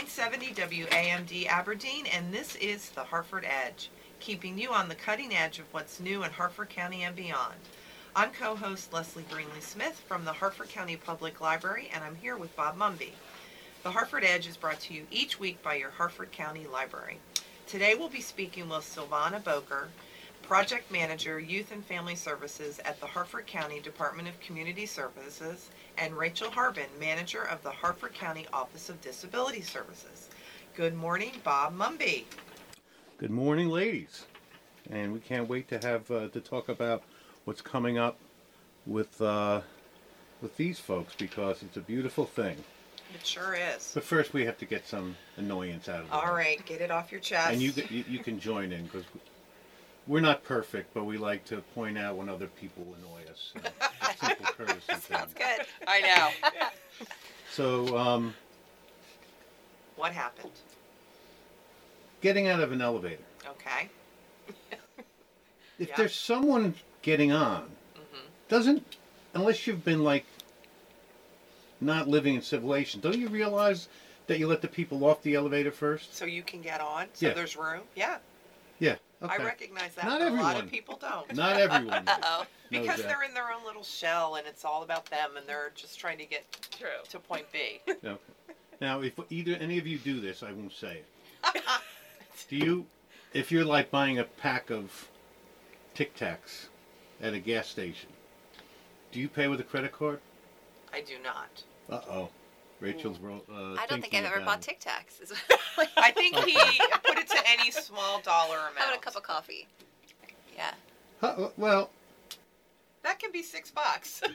970 WAMD Aberdeen, and this is the Harford Edge, keeping you on the cutting edge of what's new in Harford County and beyond. I'm co-host Leslie Greenly Smith from the Harford County Public Library, and I'm here with Bob Mumby. The Harford Edge is brought to you each week by your Harford County Library. Today we'll be speaking with Silvana Bowker, Project Manager, Youth and Family Services at the Harford County Department of Community Services, and Rachel Harbin, Manager of the Harford County Office of Disability Services. Good morning, Bob Mumby. Good morning, ladies, and we can't wait to have uh, to talk about what's coming up with uh, with these folks because it's a beautiful thing. It sure is. But first, we have to get some annoyance out of it. All right, get it off your chest. And you you, you can join in because we're not perfect, but we like to point out when other people annoy us. You know, simple courtesy Sounds thing. good. I know. So, um, what happened? getting out of an elevator. Okay. If Yeah. there's someone getting on, hmm doesn't unless you've been like not living in civilization, don't you realize that you let the people off the elevator first? So you can get on. So Yeah. there's room. Yeah, Yeah. I recognize that. Not but A lot of everyone. people don't. Not everyone. Uh oh. because that. they're in their own little shell, and it's all about them, and they're just trying to get True. to point B. Okay. Now, if either any of you do this, I won't say it. do you, if you're like buying a pack of Tic Tacs at a gas station, do you pay with a credit card? I do not. Uh oh. Rachel's. ro- Uh, I don't think I've ever about bought it. Tic Tacs. I think he put it to any small dollar amount. How about a cup of coffee? Yeah. Huh, well, That can be six bucks.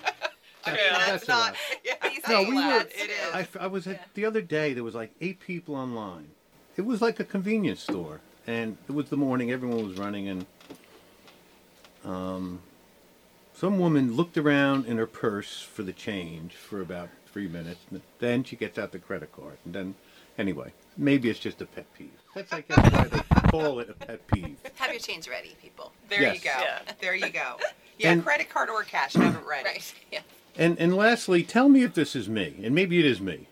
I That's- mean, that's, that's not. Yeah, These No, we were- glad that's- It is. I, f- I was at Yeah. the other day. There was like eight people online. It was like a convenience store, and it was the morning. Everyone was running, and um, some woman looked around in her purse for the change for about three minutes. and Then she gets out the credit card, and then anyway, maybe it's just a pet peeve. That's I guess why they call it a pet peeve. Have your change ready, people. there Yes. you go. Yeah. There you go. Yeah, And- credit card or cash. Have it ready. Right. Yeah. And and lastly, tell me if this is me, and maybe it is me.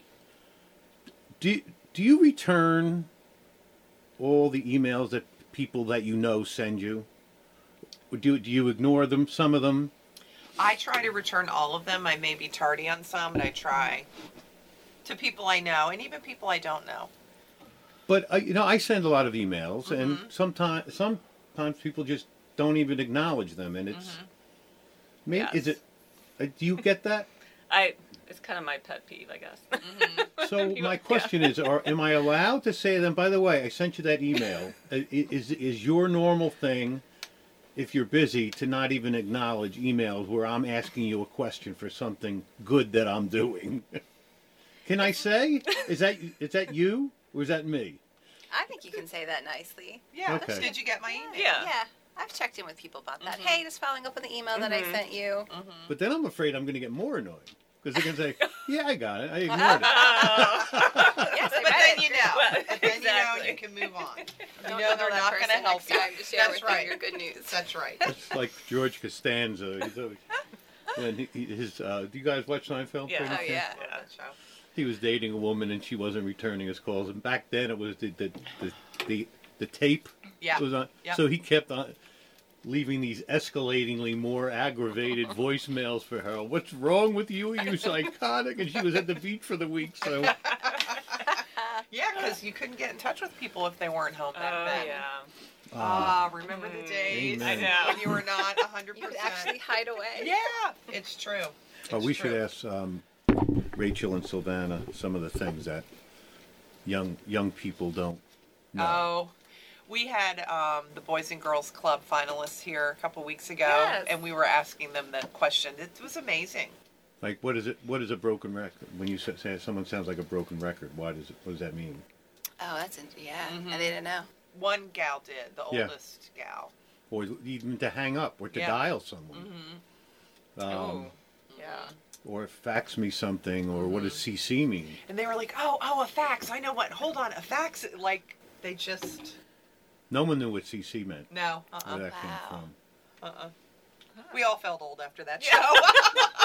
Do do you return all the emails that people that you know send you? Do do you ignore them? Some of them. I try to return all of them. I may be tardy on some, but I try. To people I know, and even people I don't know. But uh, you know, I send a lot of emails, and Mhm. sometimes sometimes people just don't even acknowledge them, and it's. May, Is Yes. it? Uh, do you get that? I it's kind of my pet peeve, I guess. So You- my yeah. question is: Are am I allowed to say to them? By the way, I sent you that email. Is is your normal thing, if you're busy, to not even acknowledge emails where I'm asking you a question for something good that I'm doing? Can I say? Is that is that you or is that me? I think you can say that nicely. Yeah. Okay. Did you get my email? Yeah. Yeah. I've checked in with people about that. Mhm. Hey, just following up on the email that I Mhm. sent you. Mm-hmm. But then I'm afraid I'm going to get more annoyed because they're going to say, "Yeah, I got it. I ignored it." Yes, I But then it. you know. Well, you exactly. you can move on. You Don't know they're that not going to help next you. time to share That's with right. your good news. That's right. It's like George Costanza. He's always, when he, he- his, uh, do you guys watch Seinfeld? Yeah. Oh soon? yeah. Love that show. he was dating a woman and she wasn't returning his calls. And back then it was the the the, the, the tape Yeah. was on. Yep. So he kept on leaving these escalatingly more aggravated voicemails for her. What's wrong with you? Are you psychotic? And she was at the beach for the week. So Yeah, because you couldn't get in touch with people if they weren't home back Oh then. yeah. Ah, remember the days Amen. Know. when you were not 100. You could percent. actually hide away. Yeah, it's true. It's we should true. ask um, Rachel and Silvana some of the things that young young people don't know. Oh, we had um, the Boys and Girls Club finalists here a couple weeks ago, Yes. and we were asking them that question. It was amazing. Like what is it? What is a broken record? When you say say someone sounds like a broken record, why does it? What does that mean? Oh, that's in, yeah. Mhm. I didn't know. One gal did, the Yeah. oldest gal. Or even to hang up, or to Yeah. dial someone, Mm-hmm. um, oh, yeah. or fax me something, or what does CC mean? And they were like, "Oh, oh, a fax. I know what. Hold on, a fax." Like they just No one knew what CC meant. no. Uh. Where uh that Wow. came from. Uh. uh We all felt old after that Yeah.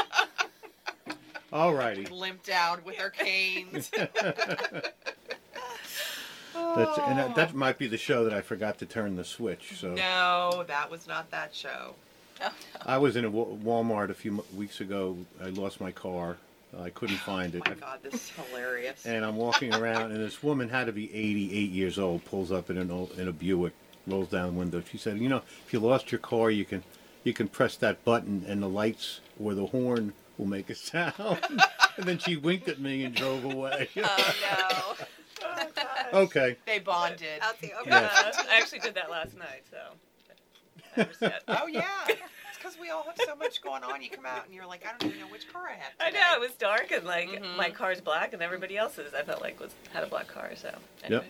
show. Alrighty. Limped out with our canes. That's and that, that might be the show that I forgot to turn the switch. So No, that was not that show. Oh, I was in a Wa- Walmart a few mo- weeks ago. I lost my car. I couldn't oh, find it. Oh my God, this is hilarious. And I'm walking around, and this woman had to be 88 years old. Pulls up in an old, in a Buick, rolls down the window. She said, "You know, if you lost your car, you can you can press that button, and the lights or the horn will make a sound." and then she winked at me and drove away. Oh no. Oh, okay. They bonded. Out the open. Yeah. Uh, I actually did that last night, so. I understand. Oh yeah, it's because we all have so much going on. You come out and you're like, I don't even know which car I have. I know it was dark and like Mhm. my car's black and everybody else's I felt like was had a black car. So anyway.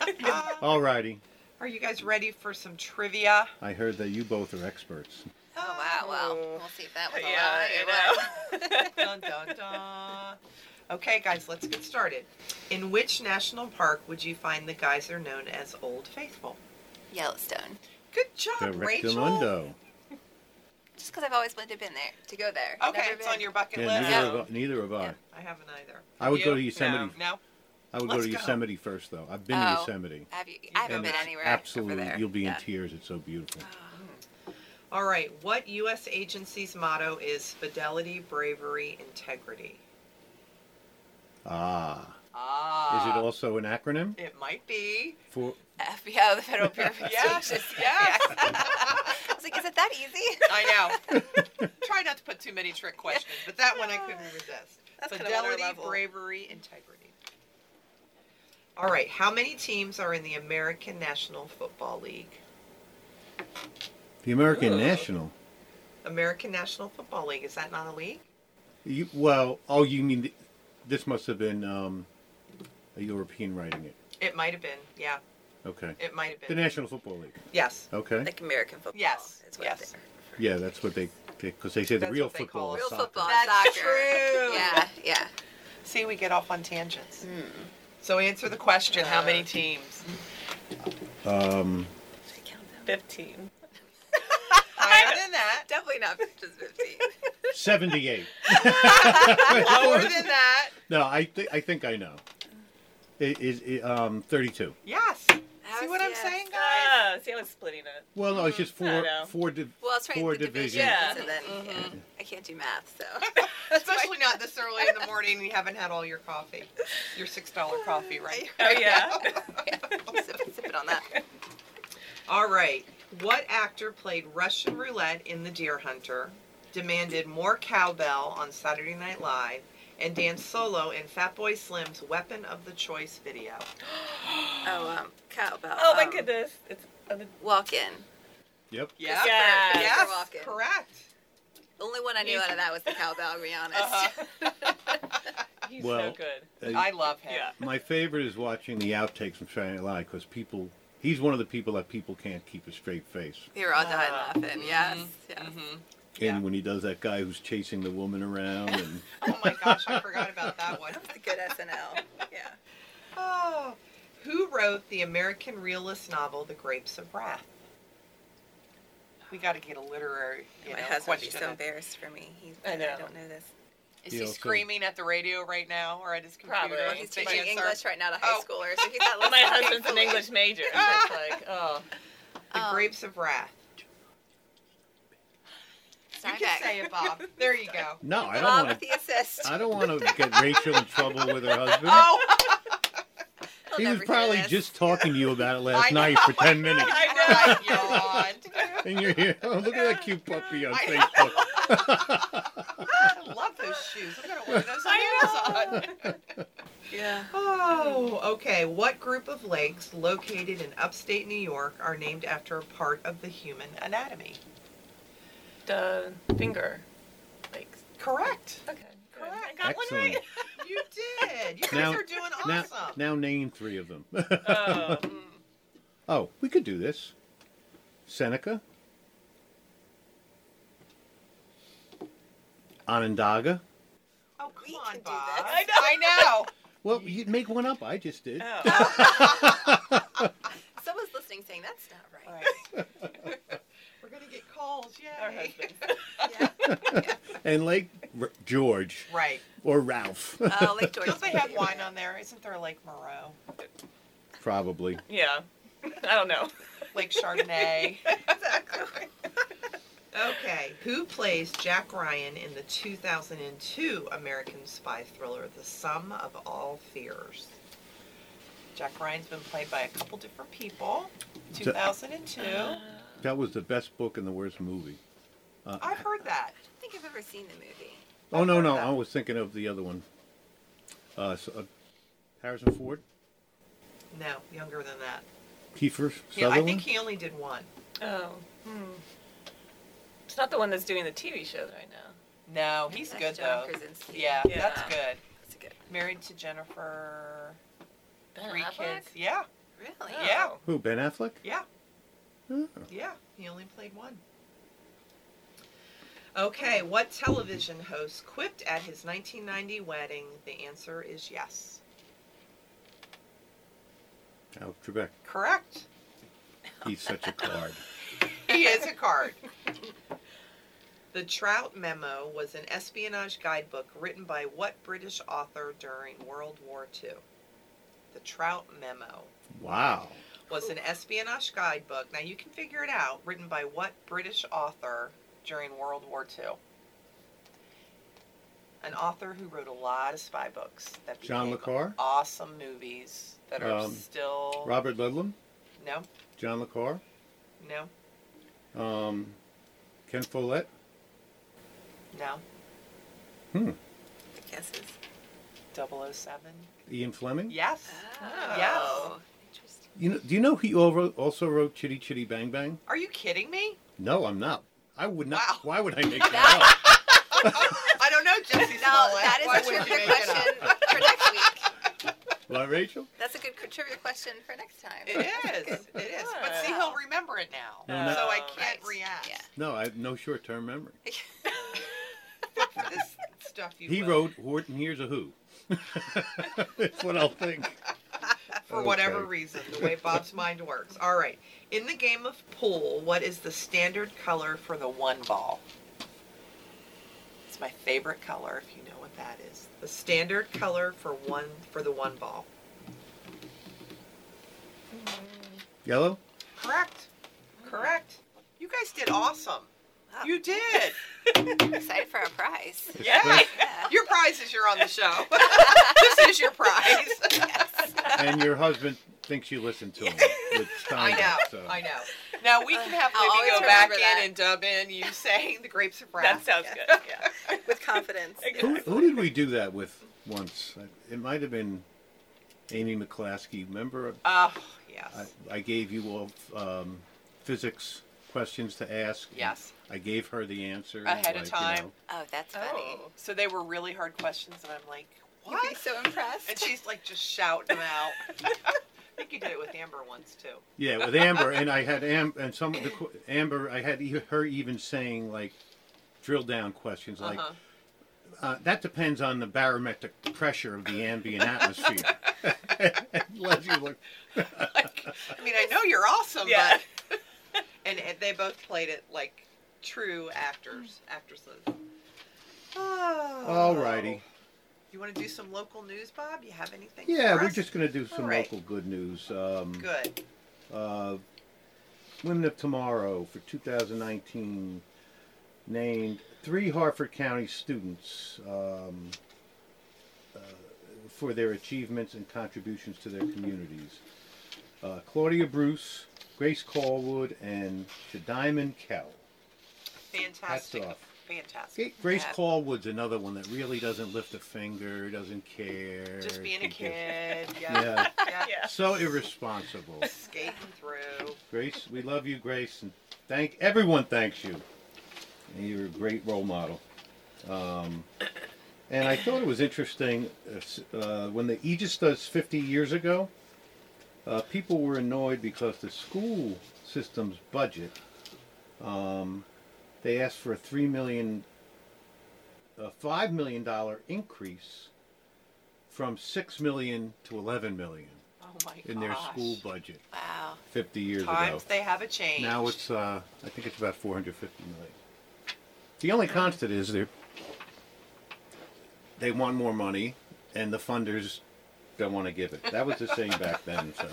Uh, Alrighty. are you guys ready for some trivia? I heard that you both are experts. Oh wow. Well, oh. we'll see if that was a yeah, lie. you know. dun, dun, dun. Okay, guys, let's get started. In which national park would you find the geyser known as Old Faithful? Yellowstone. Good job, The Rachel. Rectamundo. Just because I've always wanted to been there to go there. Okay, Never it's been. on your bucket Yeah, list. neither, Yeah. have, I- neither have I. Yeah. I haven't either. I would Have go to Yosemite. No. no? I would Let's go to go. Yosemite first, though. I've been to Oh. Yosemite. Have you? I haven't been been there. anywhere. Absolutely, Over there. you'll be yeah. in tears. It's so beautiful. Ah. All right. What U.S. agency's motto is fidelity, bravery, integrity? Ah, Ah. is it also an acronym It might be. for? FBI, the Federal Bureau of Yes, Investigation. yes. I was like, is it that easy? I know. Try not to put too many trick questions, but that one I couldn't resist. That's kind of Fidelity, bravery, integrity. All right. How many teams are in the American National Football League? The American Ooh. National. American National Football League. Is that not a league? You, well, oh, you mean th- this must have been um, a European writing it. It might have been. Yeah, Okay. it might have been. The. National Football League. Yes. Okay. Like American football. Yes, Is what yes. they're- Yeah, that's what they because they say the That's real football is. Real soccer. football. That's soccer. true. Yeah, yeah. See, we get off on tangents. Hmm. So answer the question: How Uh, many teams? Um, Fifteen. Higher than that. Definitely not just 15. seventy-eight. Lower than that. No, I think I think I know. It is it, um thirty-two. Yes. See what I'm saying, guys? Ah, see, I was splitting it. Well, no, it's just I four know. four div- Well, I was trying four to think divisions, divisions. Yeah. and then Mhm. yeah, I can't do math, so. Especially not this early in the morning and you haven't had all your coffee. Your $6 coffee, right? Oh yeah. yeah, sip, sip it on that. All right. What actor played Russian roulette in The Deer Hunter, demanded more cowbell on Saturday Night Live, and danced solo in Fatboy Slim's Weapon of the Choice video? Oh, um, cowbell. oh my um, goodness. It's on Walken. Yep. Yeah. Yes. Yes. Christopher Walken. Correct. The only one I knew He's- out of that was the cowbell, to be honest. Uh-huh. He's Well, so good. Uh, I love him. Yeah. my favorite is watching the outtakes from Saturday Night Live because people. He's one of the people that people can't keep a straight face. We were all dying Uh, laughing. Yes. mhm, yes. mhm. Yeah. And when he does that guy who's chasing the woman around, and Oh my gosh, I forgot about that one. That was a good SNL. Yeah. Oh, who wrote the American realist novel *The Grapes of Wrath*? We got to get a literary, you My know, husband would be so embarrassed for me. He, I I, know. don't know this. Is He he screaming at the radio right now or at his computer? Probably. Well, he's teaching? English right now to high Oh. schoolers, so he's not Well, my husband's an. English major, so it's like, oh. The Um, Grapes of Wrath. You can say it, Bob. There you go. no, I don't want to. I don't want to get Rachel in trouble with her husband. Oh, He'll he was probably just talking to you about it last I know. night for ten minutes, I yawned. and you're here. Oh, look at that cute puppy on I. Facebook. I love those shoes. I'm gonna order those on Amazon. Yeah. Oh, okay. What group of lakes located in upstate New York are named after a part of the human anatomy? The finger lakes. Correct. Okay. good. I Correct. got one Excellent. right. You did. You guys Now- are doing awesome. now name three of them. Oh. Mm. oh, we could do this. Seneca, Onondaga. Oh, come We on, can do Bob. this. I know. I know. Well, you'd make one up. I just did. Oh. Someone's listening saying that's not right. Right. We're gonna get calls. Our Yay. husbands. Yeah. and Lake R- George Right. or Ralph. Oh, Lake George. Don't they have wine on there? Isn't there a Lake Moreau? probably. Yeah. I don't know. Lake Chardonnay. exactly. Okay, who plays Jack Ryan in the 2002 American spy thriller The Sum of All Fears? Jack Ryan's been played by a couple different people. 2002. That was the best book and the worst movie. Uh, I've heard that. I don't think I've ever seen the movie. Oh no, no, that. I was thinking of the other one. Uh, so, uh, Harrison Ford, No, younger than that. Kiefer Yeah, I think he only did one. Oh. Hmm. It's not the one that's doing the TV show right now. No, he's That's good John though. Krasinski. Yeah, Yeah. that's good. That's a good. Married to Jennifer. Ben Three Affleck? kids. Yeah, Really? Oh. Yeah. Who? Ben Affleck. yeah, Oh. yeah. He only played one. Okay, what television host quipped at his 1990 wedding? The answer is yes. Al Trebek. Correct. He's such a card. He is a card. The Trout Memo was an espionage guidebook written by what British author during World War II? The Trout Memo Wow. was an espionage guidebook. Now you can figure it out. Written by what British author during World War II? An author who wrote a lot of spy books that became John le Carre? awesome movies that are Um, still Robert Ludlum. no, John Le Carre. no, Um, Ken Follett. no. Hmm. Good guesses. 007. Ian Fleming. Yes. Oh. Yes. Interesting. You know, do you know he over, also wrote Chitty Chitty Bang Bang? Are you kidding me? No, I'm not. I would not. Wow. Why would I make that up? I don't know, Jesse No, Smollett. that Why is a would you trivia make it up? question for next week. up? What, Rachel? That's a good trivia question for next time. It is. It is. But see, he'll remember it now. No, no. So I Oh, can't right. react. Yeah. No, I have no short-term memory. For this stuff you He will. wrote Horton Hears a Who. That's what I'll think. For whatever reason, the way Bob's mind works. All right. In the game of pool, what is the standard color for the one ball? It's my favorite color if you know what that is. The standard color for one for the one ball. Mm. Yellow. Correct. Correct. You guys did awesome. Wow. You did. I'm excited for our prize. Yeah. Yeah. Your prize is you're on the show. this is your prize. And your husband thinks you listen to him with I Steinbeck, know. so. I know. Now we can have I'll Libby go back remember in that. and dub in you saying the grapes of wrath. That sounds good. Yeah. With confidence. Who, who did we do that with once? It might have been Amy McClaskey. Remember, Oh, I, yes. I gave you all um, physics questions to ask. Yes. I gave her the answer Ahead of like, you time. know. Oh, that's funny. Oh. So they were really hard questions, and I'm like, You'd what? be so impressed. And she's like just shouting them out. I think you did it with Amber once too. Yeah, with Amber, and I had Am and some of the qu- Amber. I had e- her even saying like drill down questions like Uh-huh. uh, that depends on the barometric pressure of the ambient atmosphere. and Leslie looked. Like, I mean, I know you're awesome, Yeah. but and, and they both played it like true actors, actresses. Oh. Alrighty. You want to do some local news, Bob? You have anything? Yeah, for we're us? just going to do some All right. local good news. Um, good. Uh, Women of Tomorrow for 2019 named three Harford County students um, uh, for their achievements and contributions to their communities. Uh, Claudia Bruce, Grace Callwood, and Shadiman Kell. Fantastic. off. Fantastic. Grace Yeah. Callwood's another one that really doesn't lift a finger, doesn't care. Just being a She just- kid. Yeah. Yeah. yeah. Yeah. So irresponsible. Skating through. Grace, we love you, Grace, and thank everyone thanks you. And you're a great role model. Um, and I thought it was interesting uh, s- uh, when the Aegis does 50 years ago. Uh, people were annoyed because the school system's budget. Um, they asked for a three million, a five million dollar increase from six million to eleven million Oh my in their school budget Wow. 50 years Times ago. they have a change. Now it's, uh, I think it's about 450 million. The only constant is they they want more money, and the funders don't want to give it. That was the same back then. So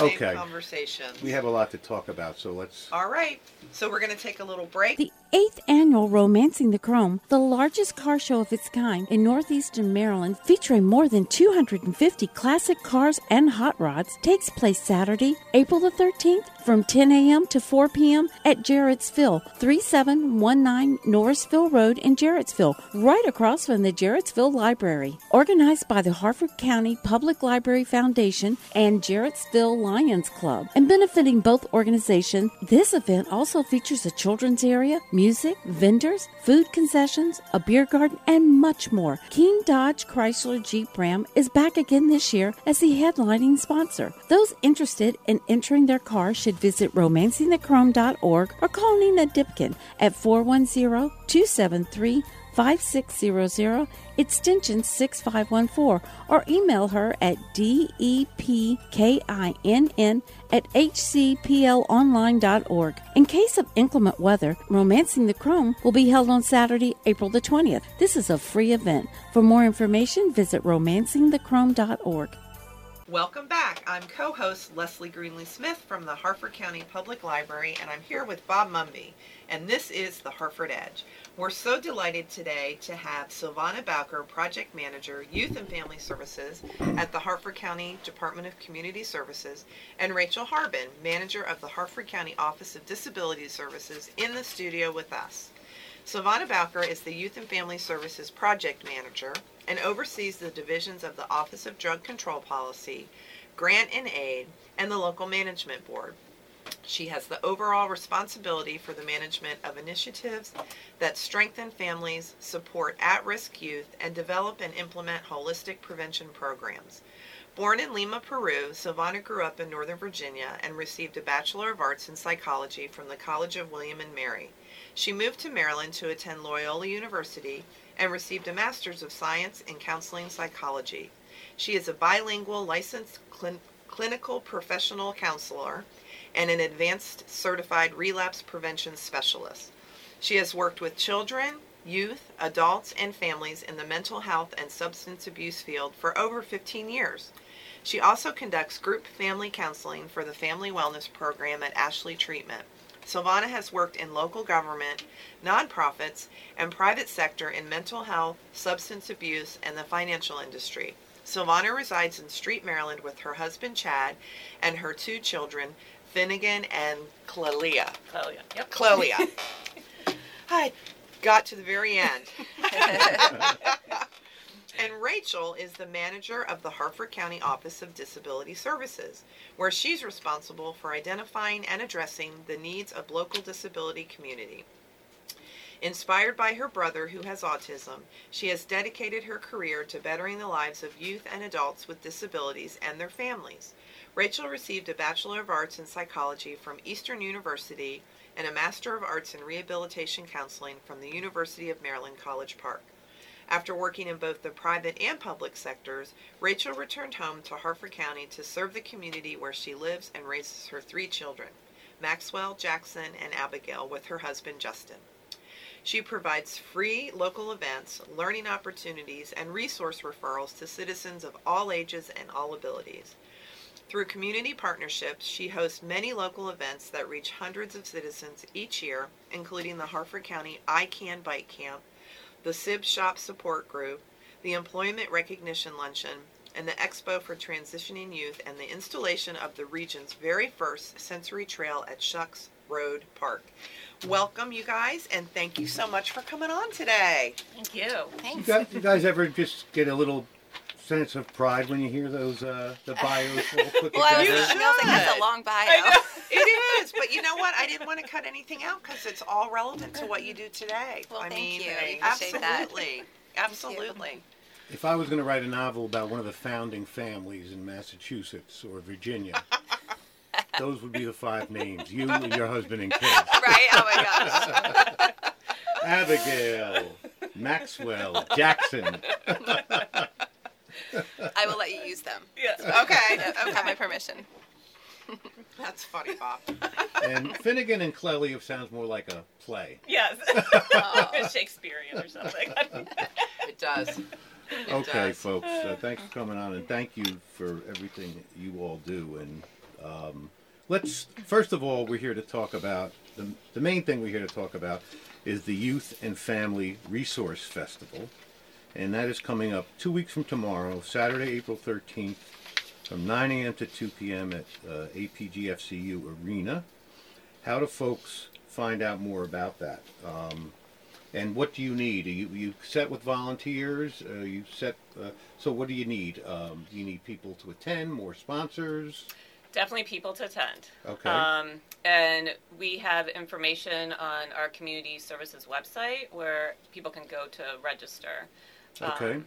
Same Okay. conversation. we have a lot to talk about. So let's. All right. So we're going to take a little break. The eighth annual Romancing the Chrome, the largest car show of its kind in northeastern Maryland, featuring more than 250 classic cars and hot rods, takes place Saturday, April the 13th from 10 a.m. to 4 p.m. at Jarrettsville, 3719 Norrisville Road in Jarrettsville, right across from the Jarrettsville Library. Organized by the Harford County Public Library Foundation and Jarrettsville Lions Club, and benefiting both organizations, this event also features a children's area, vendors, food concessions, a beer garden, and much more. King Dodge Chrysler Jeep Ram is back again this year as the headlining sponsor. Those interested in entering their car should visit romancingthechrome.org or call Nina Dipkin at 410 273 5600 extension 6514 or email her at depkinn at hcplonline.org. In case of inclement weather, Romancing the Chrome will be held on Saturday, April the 20th. This is a free event. For more information, visit romancingthechrome.org. Welcome back. I'm co-host Leslie Greenly Smith from the Harford County Public Library, and I'm here with Bob Mumby, and this is the Harford Edge. We're so delighted today to have Silvana Bowker, Project Manager, Youth and Family Services at the Harford County Department of Community Services, and Rachel Harbin, Manager of the Harford County Office of Disability Services, in the studio with us. Silvana Bowker is the Youth and Family Services Project Manager and oversees the divisions of the Office of Drug Control Policy, Grant and Aid, and the Local Management Board. She has the overall responsibility for the management of initiatives that strengthen families, support at risk youth, and develop and implement holistic prevention programs. Born in Lima, Peru, Silvana grew up in Northern Virginia and received a Bachelor of Arts in Psychology from the College of William and Mary. She moved to Maryland to attend Loyola University and received a Master's of Science in Counseling Psychology. She is a bilingual licensed clin- clinical professional counselor and an advanced certified relapse prevention specialist. She has worked with children, youth, adults, and families in the mental health and substance abuse field for over 15 years. She also conducts group family counseling for the Family Wellness Program at Ashley Treatment. Silvana has worked in local government, nonprofits, and private sector in mental health, substance abuse, and the financial industry. Silvana resides in Street, Maryland with her husband Chad and her two children, Finnegan and Clelia. Clelia. Yep. Clelia. I got to the very end. and Rachel is the manager of the Harford County Office of Disability Services, where she's responsible for identifying and addressing the needs of local disability community. Inspired by her brother who has autism, she has dedicated her career to bettering the lives of youth and adults with disabilities and their families. Rachel received a Bachelor of Arts in Psychology from Eastern University and a Master of Arts in Rehabilitation Counseling from the University of Maryland College Park. After working in both the private and public sectors, Rachel returned home to Harford County to serve the community where she lives and raises her three children, Maxwell, Jackson, and Abigail, with her husband Justin. She provides free local events, learning opportunities, and resource referrals to citizens of all ages and all abilities. Through community partnerships, she hosts many local events that reach hundreds of citizens each year, including the Harford County I Can Bike Camp, the SIB Shop Support Group, the Employment Recognition Luncheon, and the Expo for Transitioning Youth, and the installation of the region's very first sensory trail at Schucks Road Park. Welcome, you guys, and thank you so much for coming on today. Thank you. You Thanks. guys, you guys ever just get a little sense of pride when you hear those uh, the bios all put Well, I was, together? You I was like, that's should. a long bio. I know. It is, but you know what? I didn't want to cut anything out because it's all relevant to what you do today. Well, I thank mean, you. I appreciate that. absolutely, absolutely. If I was going to write a novel about one of the founding families in Massachusetts or Virginia, those would be the five names: you your husband and kids. right? Oh my gosh. Abigail, Maxwell, Jackson. I will let you use them. Yes. Okay, Yep, you have my permission. That's funny, Bob. And Finnegan and Clelia sounds more like a play. Yes. Shakespearean or something. It does. It Okay, does. folks. Uh, thanks for coming on, and thank you for everything that you all do. And um, let's first of all, we're here to talk about the the main thing we're here to talk about is the Youth and Family Resource Festival, and that is coming up two weeks from tomorrow, Saturday, April thirteenth, from 9 a.m. to 2 p.m. at uh, APGFCU Arena. How do folks find out more about that? Um, and what do you need? Are you, you set with volunteers? Are you set? Uh, so what do you need? Um, do you need people to attend? More sponsors? Definitely people to attend. Okay. Um, and we have information on our community services website where people can go to register. Okay. Um,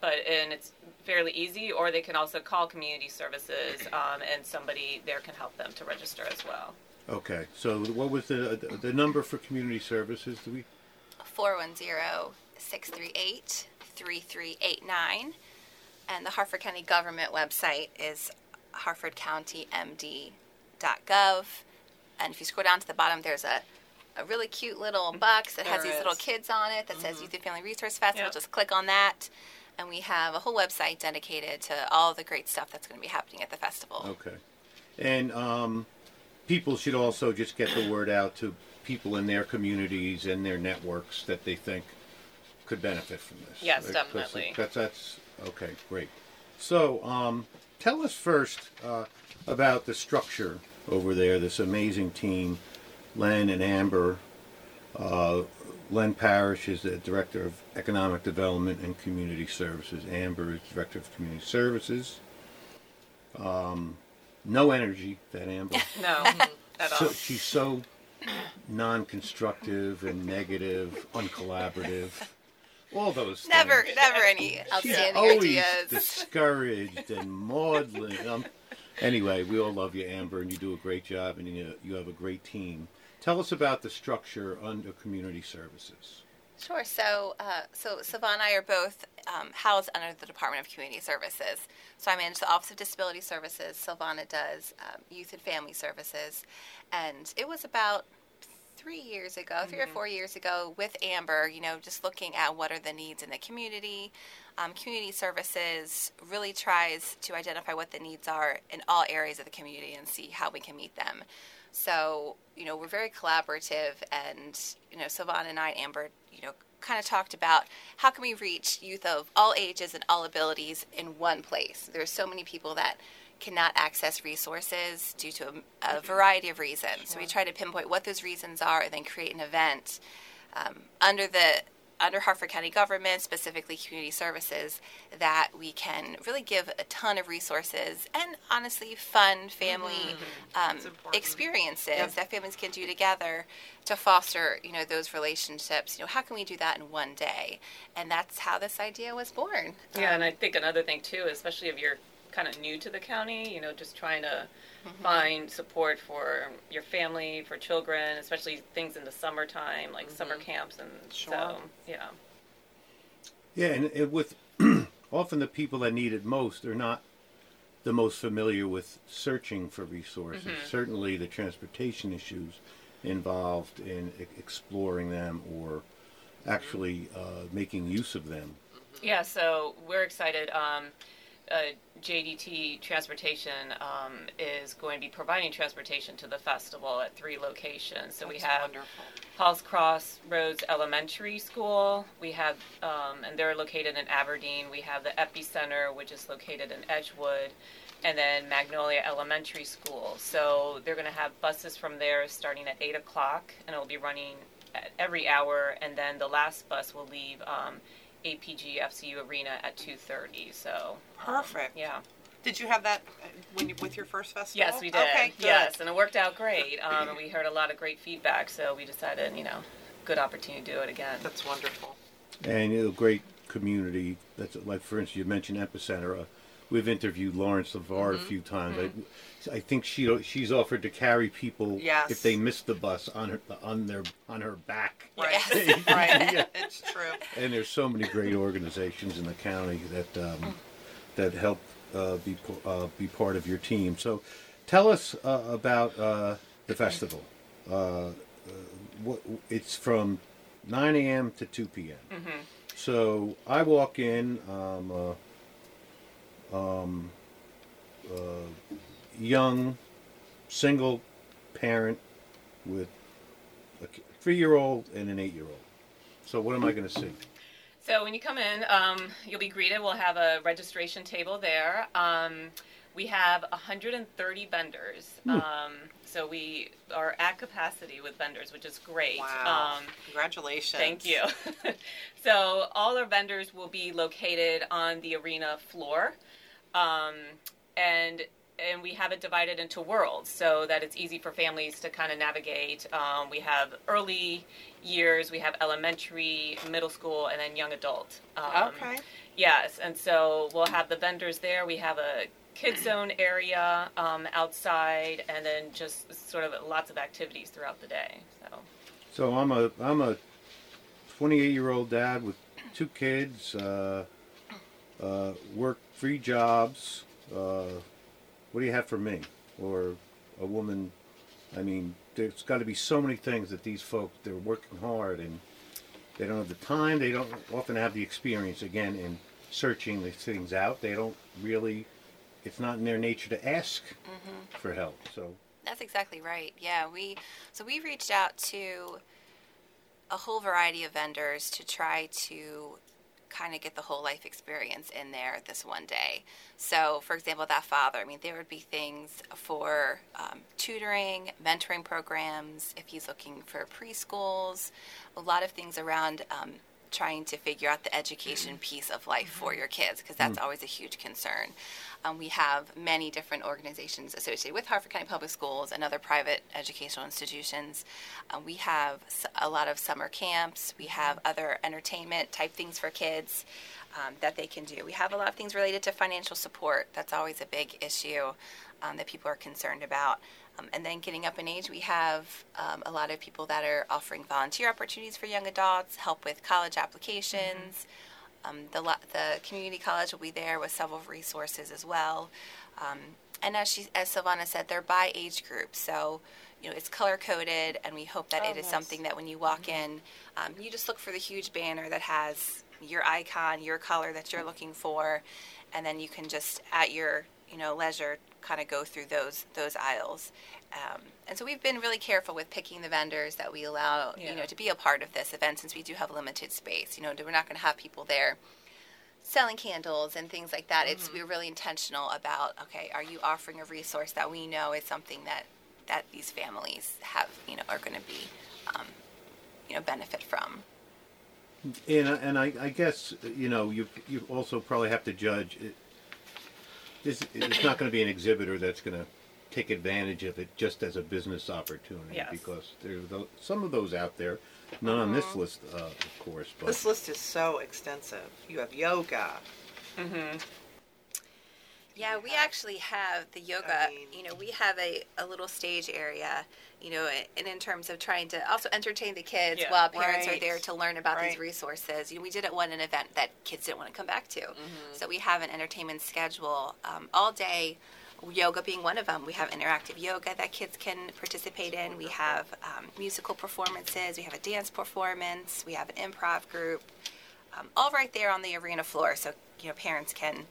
but and it's fairly easy, or they can also call community services, um, and somebody there can help them to register as well. Okay. So what was the the number for community services? Do we? 410-638-3389. And the Harford County government website is harfordcountymd.gov. And if you scroll down to the bottom, there's a, a really cute little box that has these is. little kids on it that says Youth and Family Resource Festival. Yep. Just click on that. And we have a whole website dedicated to all the great stuff that's going to be happening at the festival. Okay. And um, people should also just get the word out to people in their communities and their networks that they think could benefit from this. Yes, Like, 'cause definitely. That's that's okay. Great. So, um, tell us first uh, about the structure over there. This amazing team, Len and Amber. Uh, Len Parrish is the director of economic development and community services. Amber is director of community services. Um, no energy, that Amber. No, at all. So she's so non-constructive and negative, uncollaborative. All those Never, things. never any She's outstanding always ideas. discouraged and maudlin. Um, anyway, we all love you, Amber, and you do a great job, and you, you have a great team. Tell us about the structure under community services. Sure. So, uh, so Savannah and I are both um, housed under the Department of Community Services. So I manage the Office of Disability Services. Savannah does um, Youth and Family Services, and it was about three years ago, 3 or four years ago, with Amber. You know, just looking at what are the needs in the community. Um, community Services really tries to identify what the needs are in all areas of the community and see how we can meet them. So, you know, we're very collaborative, and you know, Savannah and I, Amber, you know, kind of talked about how can we reach youth of all ages and all abilities in one place. There's so many people that cannot access resources due to a, a variety of reasons. So we try to pinpoint what those reasons are, and then create an event um, under the under Harford County government, specifically community services, that we can really give a ton of resources and honestly fun family um, That's important. experiences Yep. that families can do together to foster, you know, those relationships. You know, how can we do that in one day? And that's how this idea was born. Yeah, and I think another thing too, especially if you're kind of new to the county, you know, just trying to find support for your family, for children, especially things in the summertime, like summer camps, and Sure. so yeah. Yeah, and it, with often the people that need it most are not the most familiar with searching for resources. Certainly, the transportation issues involved in e- exploring them or actually uh, making use of them. Yeah, so we're excited. Um, uh, JDT Transportation um, is going to be providing transportation to the festival at three locations. So we have wonderful. Halls Cross Roads Elementary School. We have, um, and they're located in Aberdeen. We have the Epicenter, which is located in Edgewood, and then Magnolia Elementary School. So they're going to have buses from there starting at 8 o'clock, and it'll be running every hour. And then the last bus will leave um, APG FCU Arena at 2:30. So um, Perfect. yeah. Did you have that uh, when you, with your first festival? Yes, we did. Okay, good. Yes, and it worked out great. Um, and we heard a lot of great feedback, so we decided, you know, good opportunity to do it again. That's wonderful. And you know, great community. That's like, for instance, you mentioned Epicenter. Uh, we've interviewed Lawrence LeVar a few times. I, I think she she's offered to carry people Yes. if they miss the bus on her on their on her back. Right. Yes. right. Yeah. It's true. And there's so many great organizations in the county that um, that help uh, be uh, be part of your team. So, tell us uh, about uh, the festival. Uh, uh, what, it's from 9 a.m. to 2 p.m. So I walk in, um, uh, um, uh, young, single parent with a three-year-old and an eight-year-old. So what am I going to see? So when you come in, um, you'll be greeted. We'll have a registration table there. Um, we have 130 vendors. Hmm. Um, so we are at capacity with vendors, which is great. Wow. Um, Congratulations. Thank you. so all our vendors will be located on the arena floor, um, and and we have it divided into worlds so that it's easy for families to kind of navigate. Um, we have early years, we have elementary, middle school, and then young adult. Um, Okay. Yes, and so we'll have the vendors there. We have a kids zone area um, outside, and then just sort of lots of activities throughout the day. So. So I'm a I'm a 28 year old dad with two kids, uh, uh, work three jobs. Uh, what do you have for me or a woman? I mean, there's got to be so many things that these folks they're working hard and they don't have the time. They don't often have the experience again in searching these things out. They don't really. It's not in their nature to ask mm-hmm. for help. So That's exactly right. Yeah, we so we reached out to a whole variety of vendors to try to kind of get the whole life experience in there this one day. So, for example, that father, I mean, there would be things for um, tutoring, mentoring programs, if he's looking for preschools, a lot of things around um, trying to figure out the education piece of life for your kids, because that's always a huge concern. Um, we have many different organizations associated with Harford County Public Schools and other private educational institutions. Uh, we have a lot of summer camps. We have other entertainment type things for kids um, that they can do. We have a lot of things related to financial support. That's always a big issue um, that people are concerned about. Um, and then getting up in age, we have um, a lot of people that are offering volunteer opportunities for young adults, help with college applications. Um, the, the community college will be there with several resources as well. Um, and as she, as Silvana said, they're by age group, so you know it's color coded, and we hope that Oh, it is nice. something that when you walk in, um, you just look for the huge banner that has your icon, your color that you're looking for, and then you can just at your you know leisure kind of go through those those aisles. Um, and so we've been really careful with picking the vendors that we allow, you know, to be a part of this event since we do have limited space. You know, we're not going to have people there selling candles and things like that. It's we're really intentional about okay, are you offering a resource that we know is something that that these families have, you know, are going to be, um, you know, benefit from. And, and I, I guess you know you you also probably have to judge. It, this it's not going to be an exhibitor that's going to take advantage of it just as a business opportunity Yes. because there's tho- some of those out there, not on this list, uh, of course. But This list is so extensive. You have yoga. Yeah, we actually have the yoga. mean- you know, we have a, a little stage area. You know, and in terms of trying to also entertain the kids Yeah. while parents are there to learn about these resources. You know, we did at one an event that kids didn't want to come back to, so we have an entertainment schedule um, all day. Yoga being one of them. We have interactive yoga that kids can participate in. We have um, musical performances. We have a dance performance. We have an improv group. Um, all right there on the arena floor, so you know parents can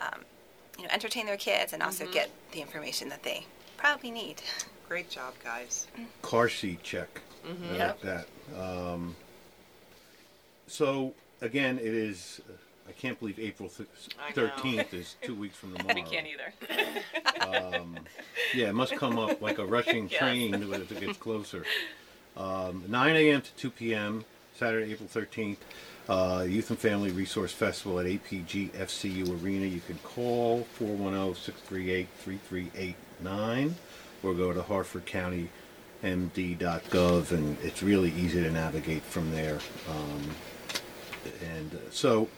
um, you know, entertain their kids and also get the information that they probably need. Great job, guys. car seat check. I like Yep. that. Um, so again, it is. uh, I can't believe April I thirteenth is two weeks from tomorrow. We can't either. Um, yeah, it must come up like a rushing Yes. train as it gets closer. Um, 9 a.m. to 2 p.m. Saturday, April 13th. Uh, Youth and Family Resource Festival at APG FCU Arena. You can call 410-638-3389 or go to harfordcountymd.gov and it's really easy to navigate from there. Um, and uh, so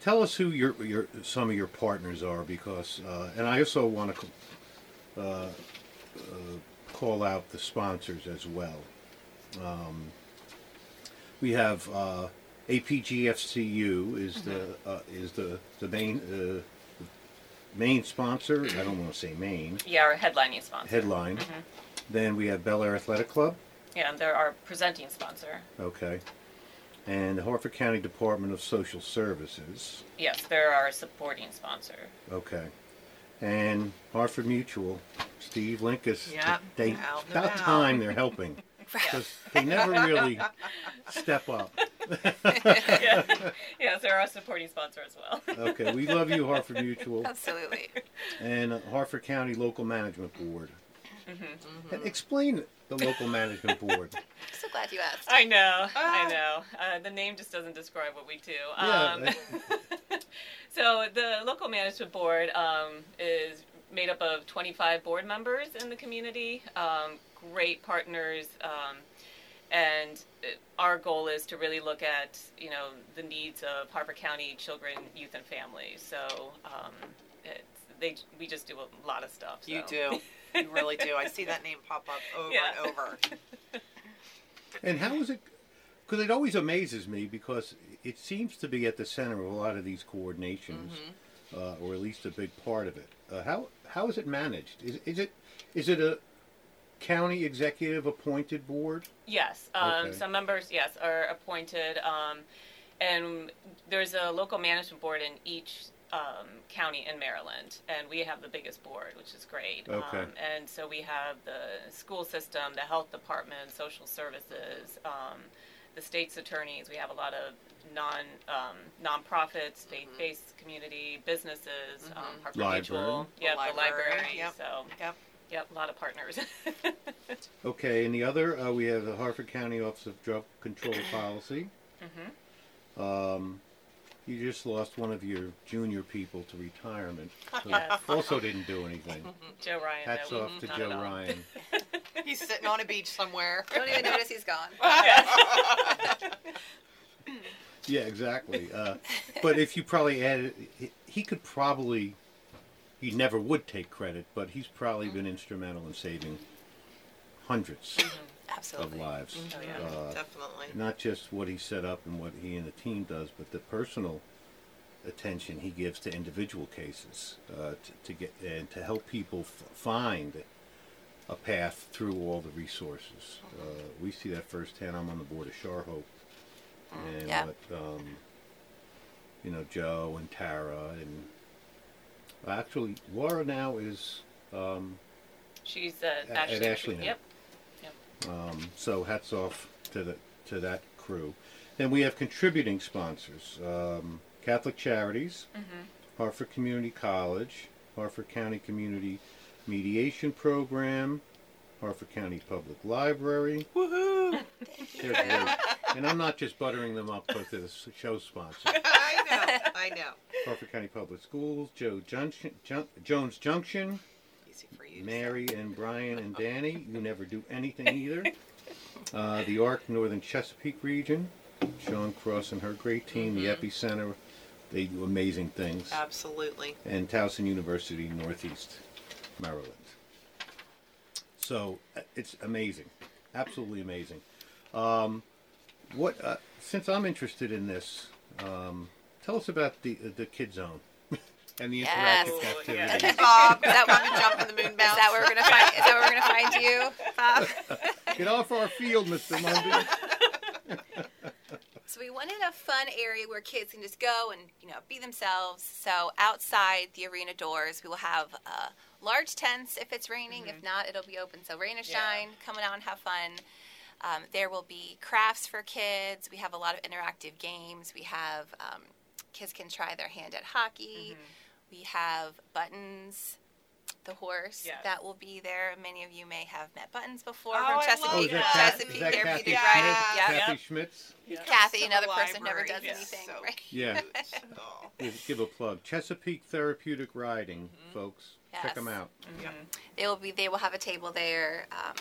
tell us who your, your some of your partners are because uh, and I also want to uh, uh, call out the sponsors as well. Um, we have uh, APGFCU is the uh, is the the main uh, main sponsor. I don't want to say main Yeah, our headlining sponsor. headline. Mm-hmm. Then we have Bel Air Athletic Club. Yeah, and they're our presenting sponsor. Okay. and the Harford County Department of Social Services. Yes, they're our supporting sponsor. Okay. And Harford Mutual, Steve Linkus. Yep, They, out and about about. time they're helping. Because they never really step up. yeah. yes, they're our supporting sponsor as well. Okay, we love you, Harford Mutual, Absolutely. and uh, Harford County Local Management Board. Mm-hmm. And explain the Local Management Board. I'm so glad you asked. I know, Ah. I know. Uh, the name just doesn't describe what we do. Yeah, Um, so the local management board um, is made up of 25 board members in the community, um, great partners, um, and uh, our goal is to really look at you know the needs of Harford County children, youth, and families. So um, it's, they we just do a lot of stuff. You do. You really do. I see that name pop up over Yeah. and over. And how is it? Because it always amazes me because it seems to be at the center of a lot of these coordinations, uh, or at least a big part of it. Uh, how how is it managed? Is, is it is it a county executive appointed board? Yes, um, Okay. some members, yes, are appointed, um, and there's a local management board in each um, county in Maryland, and we have the biggest board, which is great. Okay. Um, and so we have the school system, the health department, social services, um, the state's attorneys. We have a lot of non um, nonprofits, faith-based community businesses, um, Harford Library. Mutual, The yep, the library, library. yep. So, Yep. Yep, a lot of partners. Okay, and the other uh, we have the Harford County Office of Drug Control Policy. Mm-hmm. Um, you just lost one of your junior people to retirement. who Yes. Also didn't do anything. Joe Ryan. Hats no, off to not Joe. Ryan. He's sitting on a beach somewhere. Don't even notice he's gone. Yeah, exactly. Uh, but if you probably added, he, he could probably, he never would take credit, but he's probably been instrumental in saving hundreds of lives. Oh, yeah. Uh, Definitely. not just what he set up and what he and the team does, but the personal attention he gives to individual cases uh, to, to get and to help people f- find a path through all the resources. Uh, we see that firsthand. I'm on the board of Shar Hope, and Yeah. what, um, you know Joe and Tara and actually Laura now is. Um, She's uh, At- Ashley. at Ashley now. Yep. Um, so hats off to the to that crew. Then we have contributing sponsors: um, Catholic Charities, Harford Community College, Harford County Community Mediation Program, Harford County Public Library. Woohoo! They're great, and I'm not just buttering them up because they're the show sponsor. I know. I know. Harford County Public Schools, Joe Junction, Jun- Jones Junction, Easy for you. to Mary and Brian and Danny, you never do anything either. Uh, the ARC Northern Chesapeake region, Sean Cross and her great team, the Epicenter, they do amazing things. Absolutely. And Towson University, Northeast Maryland. So uh, it's amazing, absolutely amazing. Um, what? Uh, since I'm interested in this, um, tell us about the the Kid Zone and the Yes. interactive Oh, activities. yeah. Bob, Is that want what- to jump in the moon Is bounce? that where we're gonna find? Is that where we're gonna find you, Bob? Get off our field, Mr. Mumby. So we wanted a fun area where kids can just go and you know be themselves. So outside the arena doors, we will have uh, large tents if it's raining. If not, it'll be open. So rain or Yeah. shine, come on out and have fun. Um, there will be crafts for kids. We have a lot of interactive games. We have um, kids can try their hand at hockey. We have buttons. The horse Yes. that will be there. Many of you may have met Buttons before Oh, from Chesapeake, Oh, is that, Chesapeake is that Therapeutic Kathy Riding. Schmitz? Yep. Kathy Yep. Schmitz? Yeah. Kathy, another the person who never does library. anything. So right? Yeah. Oh. We'll give a plug. Chesapeake Therapeutic Riding, folks. Check them out. Yep. They will be. They will have a table there um,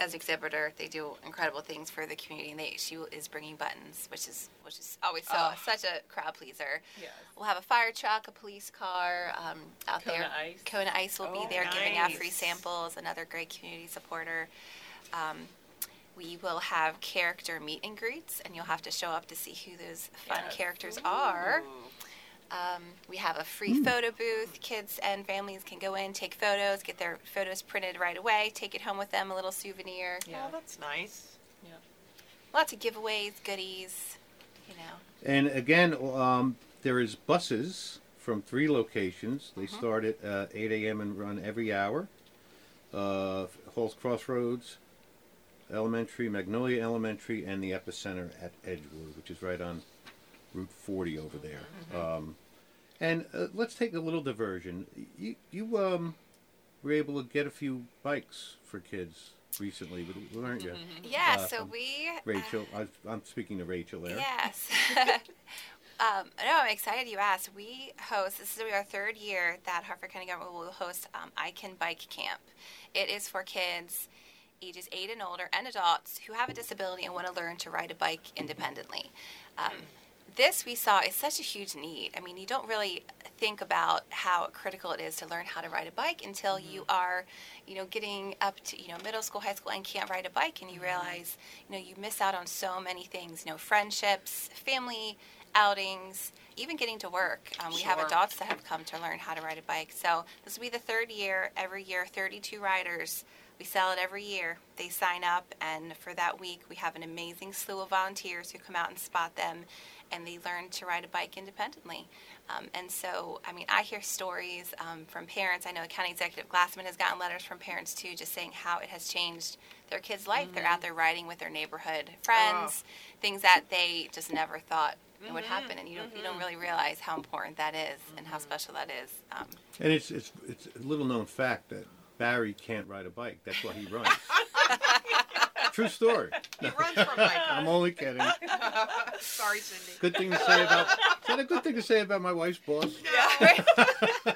as exhibitor. They do incredible things for the community. And they, she is bringing buttons, which is which is always so Oh. such a crowd pleaser. Yes. We'll have a fire truck, a police car um, out Kona there. Ice. Kona Ice will be Oh, there giving out free samples. Another great community supporter. Um, we will have character meet and greets, and you'll have to show up to see who those fun Yes. characters are. Ooh. Um, we have a free photo booth. Kids and families can go in, take photos, get their photos printed right away, take it home with them, a little souvenir. Yeah. Oh, that's nice. Yeah. Lots of giveaways, goodies. you know. And again, um, there is buses from three locations. They start at uh, 8 a.m. and run every hour. Uh, Halls Crossroads Elementary, Magnolia Elementary, and the Epicenter at Edgewood, which is right on Route 40 over there. Um, and uh, let's take a little diversion. You you um, were able to get a few bikes for kids recently, weren't you? Yeah, Uh, so we uh, Rachel, I, I'm speaking to Rachel there. Yes. um, no, I'm excited you asked. We host, this is our third year that Harford County Government will host um, I Can Bike Camp. It is for kids ages 8 and older and adults who have a disability and want to learn to ride a bike independently. Um, this we saw is such a huge need. I mean, you don't really think about how critical it is to learn how to ride a bike until you are, you know, getting up to, you know, middle school, high school and can't ride a bike and you realize, you know, you miss out on so many things, you know, friendships, family outings, even getting to work. Um, we have adults that have come to learn how to ride a bike. So this will be the third year. Every year, 32 riders. We sell it every year. They sign up, and for that week, we have an amazing slew of volunteers who come out and spot them, and they learn to ride a bike independently. Um, and so, I mean, I hear stories um, from parents. I know County Executive Glassman has gotten letters from parents too, just saying how it has changed their kids' life. They're out there riding with their neighborhood friends, things that they just never thought would happen, and you don't you don't really realize how important that is and how special that is. Um, And it's it's it's a little known fact that Barry can't ride a bike. That's why he runs. True story. He runs from bike. I'm only kidding. Sorry, Cindy. Good thing to say about. Is that a good thing to say about my wife's boss? Yeah.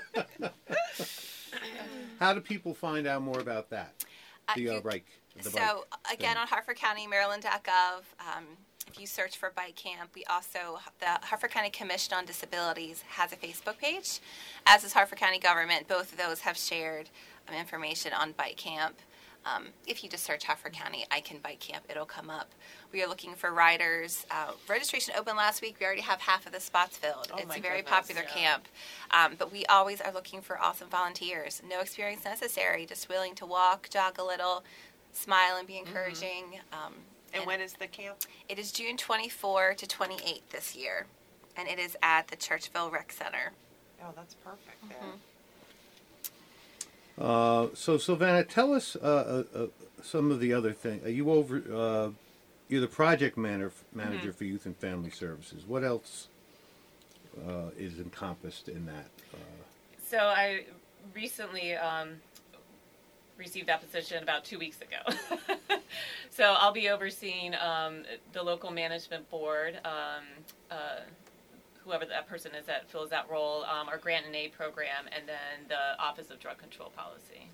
How do people find out more about that? Uh, The uh, you- bike. The so bike again, thing. on Harford County, Maryland.gov, um, if you search for Bike Camp, we also the Harford County Commission on Disabilities has a Facebook page, as does Harford County Government. Both of those have shared information on Bike Camp. Um, if you just search Harford County, I can Bike Camp, it'll come up. We are looking for riders. Uh, registration opened last week. We already have half of the spots filled. Oh it's a very goodness, popular yeah. camp. Um, but we always are looking for awesome volunteers. No experience necessary, just willing to walk, jog a little, smile, and be encouraging. Um, And when is the camp? it is June 24 to 28 this year, and it is at the Churchville Rec Center. Oh, that's perfect there. Uh, so Silvana, tell us uh, uh, uh, some of the other things. Are you over? Uh, you're the project manager manager for Youth and Family Services. What else uh, is encompassed in that? Uh, So I recently um, received that position about two weeks ago. so I'll be overseeing um, the local management board, um, uh, whoever that person is that fills that role, um, our grant and aid program, and then the Office of Drug Control Policy.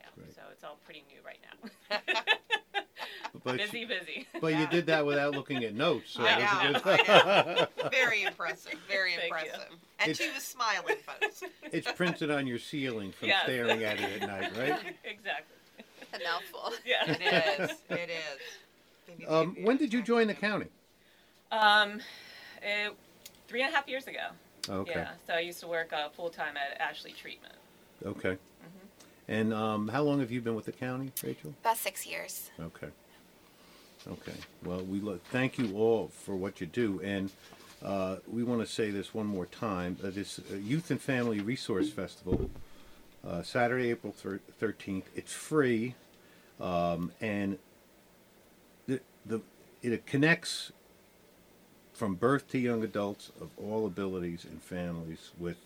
Yeah, Great. so it's all pretty new right now. but busy, busy. but you did that without looking at notes. So I it was know, good- I Very impressive. Very Thank you. impressive. And It's- she was smiling, folks. it's printed on your ceiling from Yes. staring at it at night, right? exactly. A mouthful. Yeah. It is. It is. They need to Um, when did you join the county? Um, it, three and a half years ago. Okay. Yeah. So I used to work uh, full time at Ashley Treatment. Okay. Mm-hmm. And um, how long have you been with the county, Rachel? About six years. Okay. Okay. Well, we lo- thank you all for what you do, and uh, we want to say this one more time: uh, this uh, Youth and Family Resource Festival, uh, Saturday, April thirteenth. It's free, um, and the the it connects from birth to young adults of all abilities and families with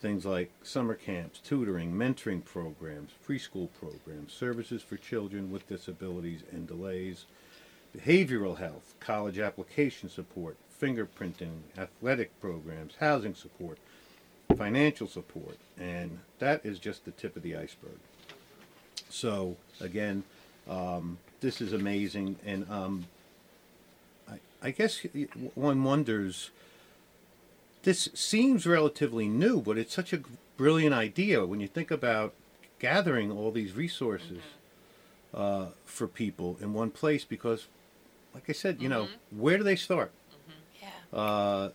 things like summer camps, tutoring, mentoring programs, preschool programs, services for children with disabilities and delays, behavioral health, college application support, fingerprinting, athletic programs, housing support, financial support, and that is just the tip of the iceberg. So, again, um, this is amazing, and um, I, I guess one wonders this seems relatively new, but it's such a brilliant idea when you think about gathering all these resources uh, for people in one place. Because, like I said, you know, where do they start? Yeah. Uh,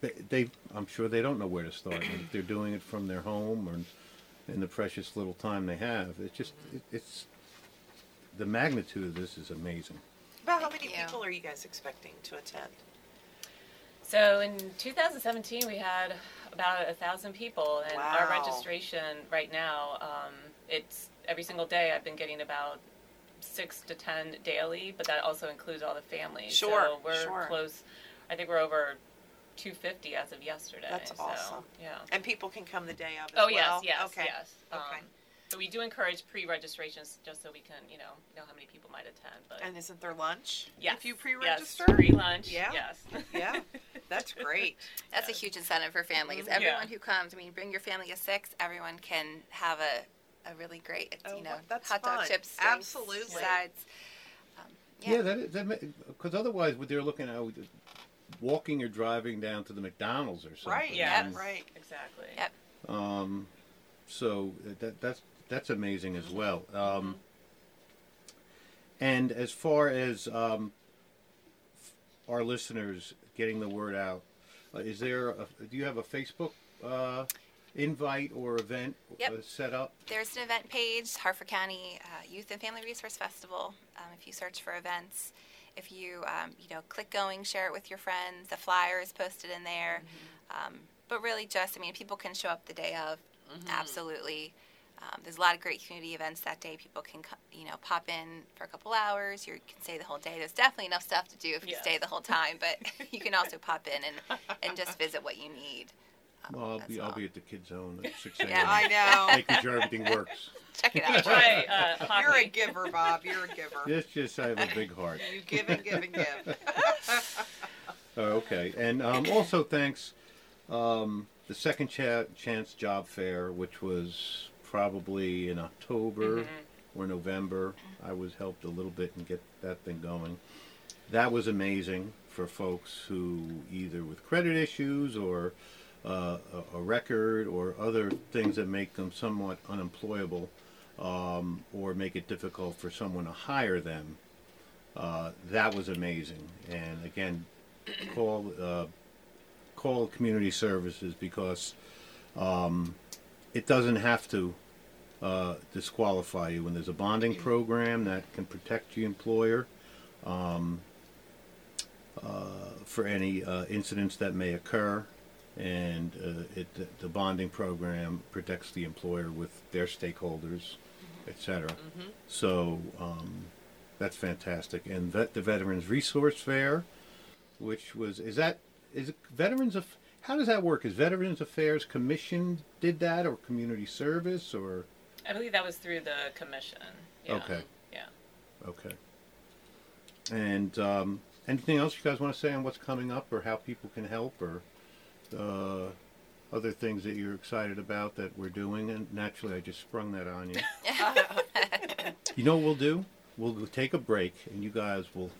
they, they, I'm sure they don't know where to start. if they're doing it from their home or in the precious little time they have, it's just, it, it's the magnitude of this is amazing. About how many you. people are you guys expecting to attend? So in 2017, we had about a thousand people, and our registration right now, um, it's every single day. I've been getting about six to ten daily, but that also includes all the families. Sure, so we're sure. close. I think we're over 250 as of yesterday. That's so, awesome. Yeah. And people can come the day of as Oh well? yes, yes, Okay. yes. Okay. But we do encourage pre-registrations just so we can, you know, know how many people might attend. But And isn't there lunch yes, if you pre-register? yes, free lunch. Yeah. Yes. Yeah, that's great. That's a huge incentive for families. Mhm. Everyone Yeah. who comes, I mean, bring your family of six. Everyone can have a, a really great, Oh, you know, that's hot dog fun. chips, drinks, Absolutely. sides. Um, Yeah, yeah. that is, that because otherwise, what they're looking at, walking or driving down to the McDonald's or something. Right. Yeah. And, Right. Exactly. Yep. Um, so that that's that's amazing as well. Um, and as far as um, f- our listeners getting the word out, uh, is there? A, do you have a Facebook uh, invite or event Yep. uh, set up? There's an event page, Harford County uh, Youth and Family Resource Festival. Um, if you search for events, if you um, you know click going, share it with your friends. The flyer is posted in there. Um, but really, just I mean, people can show up the day of. Absolutely. Um, there's a lot of great community events that day. People can you know pop in for a couple hours. You can stay the whole day. There's definitely enough stuff to do if you Yes. stay the whole time. But you can also pop in and and just visit what you need. um, Well, I'll as be I'll be at the kids zone at six a.m. Yeah. I know. making sure everything works. Check it out. Right. Uh, You're a giver, Bob. You're a giver. It's just I have a big heart. You give and give and give. Oh, okay, and um, also thanks um, the second cha- chance job fair, which was probably in October or November. I was helped a little bit and get that thing going. That was amazing for folks who either with credit issues or uh, a, a record or other things that make them somewhat unemployable um, or make it difficult for someone to hire them. Uh, that was amazing, and again, call uh, call community services because um, it doesn't have to uh, disqualify you. When there's a bonding program that can protect your employer um, uh, for any uh, incidents that may occur, and uh, it, the- bonding program protects the employer with their stakeholders, etc. So um, that's fantastic. And vet, the Veterans Resource Fair which was is that is it Veterans of how does that work? Is Veterans Affairs Commission did that or community service or I believe that was through the commission. Yeah. Okay. Yeah. okay? And um, anything else you guys want to say on what's coming up or how people can help or uh, other things that you're excited about that we're doing? And naturally, I just sprung that on you. you know what we'll do? We'll take a break, and you guys will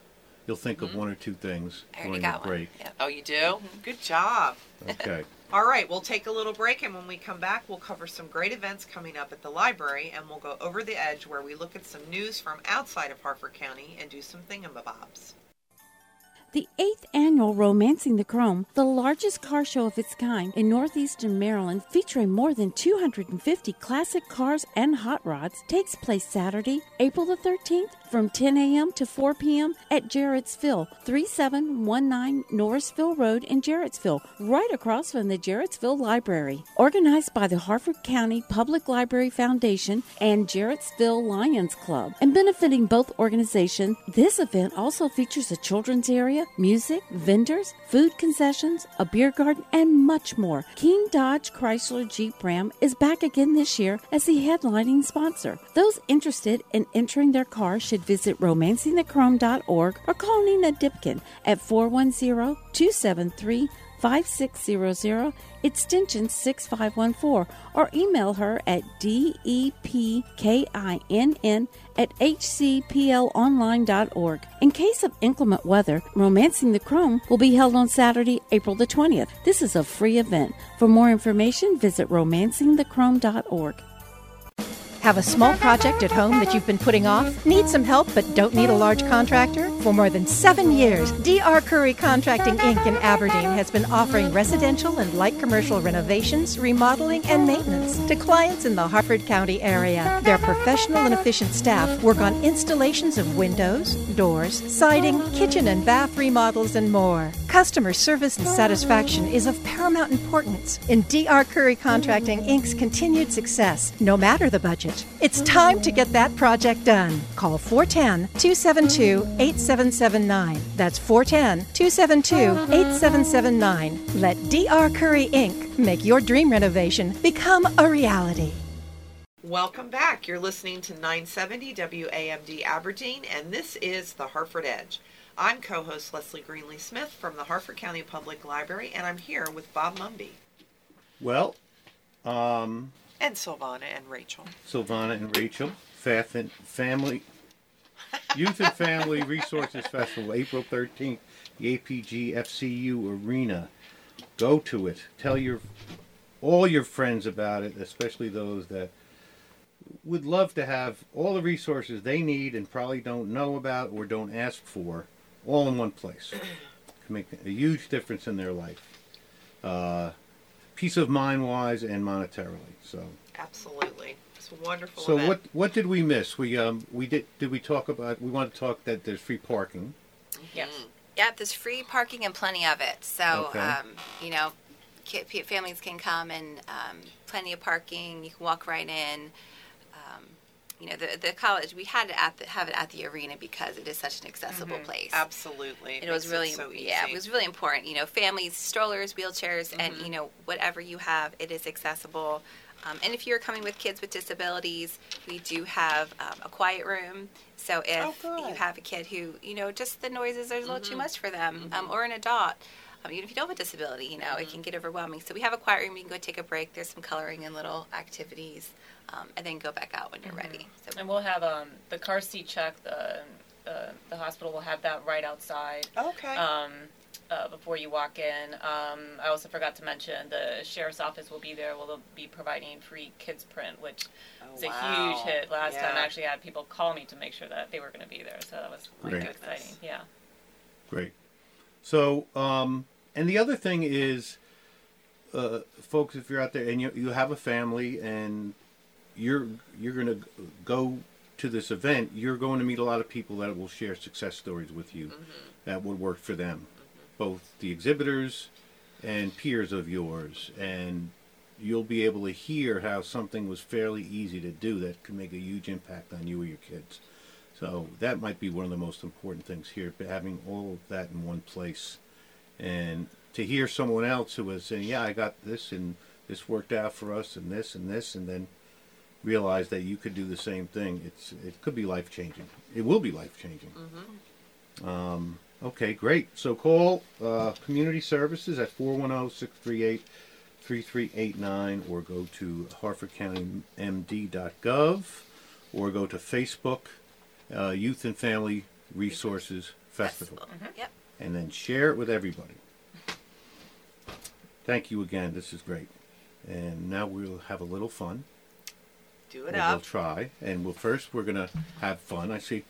you'll think of mm-hmm. one or two things I during got the one. break. Yep. Oh, you do? Good job. Okay. All right, we'll take a little break, and when we come back, we'll cover some great events coming up at the library, and we'll go over the edge where we look at some news from outside of Harford County and do some thingamabobs. The eighth annual Romancing the Chrome, the largest car show of its kind in northeastern Maryland, featuring more than 250 classic cars and hot rods, takes place Saturday, April the 13th from 10 a.m. to 4 p.m. at Jarrettsville, 3719 Norrisville Road in Jarrettsville, right across from the Jarrettsville Library. Organized by the Harford County Public Library Foundation and Jarrettsville Lions Club, and benefiting both organizations, this event also features a children's area, music, vendors, food concessions, a beer garden, and much more. King Dodge Chrysler Jeep Ram is back again this year as the headlining sponsor. Those interested in entering their car should visit romancingthechrome.org or call Nina Dipkin at 410 273 5600 extension 6514 or email her at depkinn at hcplonline.org. In case of inclement weather, Romancing the Chrome will be held on Saturday, April the 20th. This is a free event. For more information, visit romancingthechrome.org. Have a small project at home that you've been putting off? Need some help but don't need a large contractor? For more than seven years, DR Curry Contracting Inc. in Aberdeen has been offering residential and light commercial renovations, remodeling, and maintenance to clients in the Harford County area. Their professional and efficient staff work on installations of windows, doors, siding, kitchen and bath remodels, and more. Customer service and satisfaction is of paramount importance in DR Curry Contracting Inc.'s continued success, no matter the budget. It's time to get that project done. Call 410 272 8779. That's 410 272 8779. Let DR Curry Inc. make your dream renovation become a reality. Welcome back. You're listening to 970 WAMD Aberdeen, and this is the Harford Edge. I'm co-host Leslie Greenly Smith from the Harford County Public Library, and I'm here with Bob Mumby Well, um, and Silvana and Rachel. Silvana and Rachel, Fath and Family Youth and Family Resources Festival, April 13th, the APG FCU Arena. Go to it. Tell your all your friends about it, especially those that would love to have all the resources they need and probably don't know about or don't ask for, all in one place. Can make a huge difference in their life, uh, peace of mind wise and monetarily. So. Absolutely, it's a wonderful. So event. what what did we miss? We um we did did we talk about we want to talk that there's free parking. Yes. Yep, there's free parking and plenty of it. So, Okay. um, you know, families can come and um, plenty of parking. You can walk right in. You know, the the college we had to at the, have it at the arena because it is such an accessible place. Absolutely, It was makes really, so easy. yeah, it was really important. You know, families, strollers, wheelchairs, and Mm-hmm. you know, whatever you have, it is accessible. Um, and if you're coming with kids with disabilities, we do have um, a quiet room. So if Oh. Mm-hmm. you have a kid who, you know, just the noises are a little too much for them, um, or an adult, um, even if you don't have a disability, you know, Mm-hmm. it can get overwhelming. So we have a quiet room. You can go take a break. There's some coloring and little activities, um, and then go back out when you're Mm-hmm. ready. So And we'll have um, the car seat check. The, the the hospital will have that right outside. okay. Um, uh, before you walk in, um, I also forgot to mention the sheriff's office will be there. We'll be providing free kids print, which Oh, is a wow. huge hit. Last time, Yeah. I actually had people call me to make sure that they were going to be there, so that was Great. quite exciting. Yeah. Great. So um and the other thing is, uh, folks, if you're out there and you you have a family and you're you're gonna go to this event, you're going to meet a lot of people that will share success stories with you that would work for them, both the exhibitors and peers of yours, and you'll be able to hear how something was fairly easy to do that could make a huge impact on you or your kids. So that might be one of the most important things here, but having all of that in one place, and to hear someone else who was saying, "Yeah, I got this, and this worked out for us, and this and this," and then realize that you could do the same thing. It's it could be life changing. It will be life changing. Um, okay, great. So call uh, community services at 410-638-3389 or go to harfordcountymd.gov or go to Facebook uh, Youth and Family Resources Festival Yep. And then share it with everybody. Thank you again. This is great. And now we'll have a little fun. Do it We'll up. try, and we'll first we're gonna have fun. I see.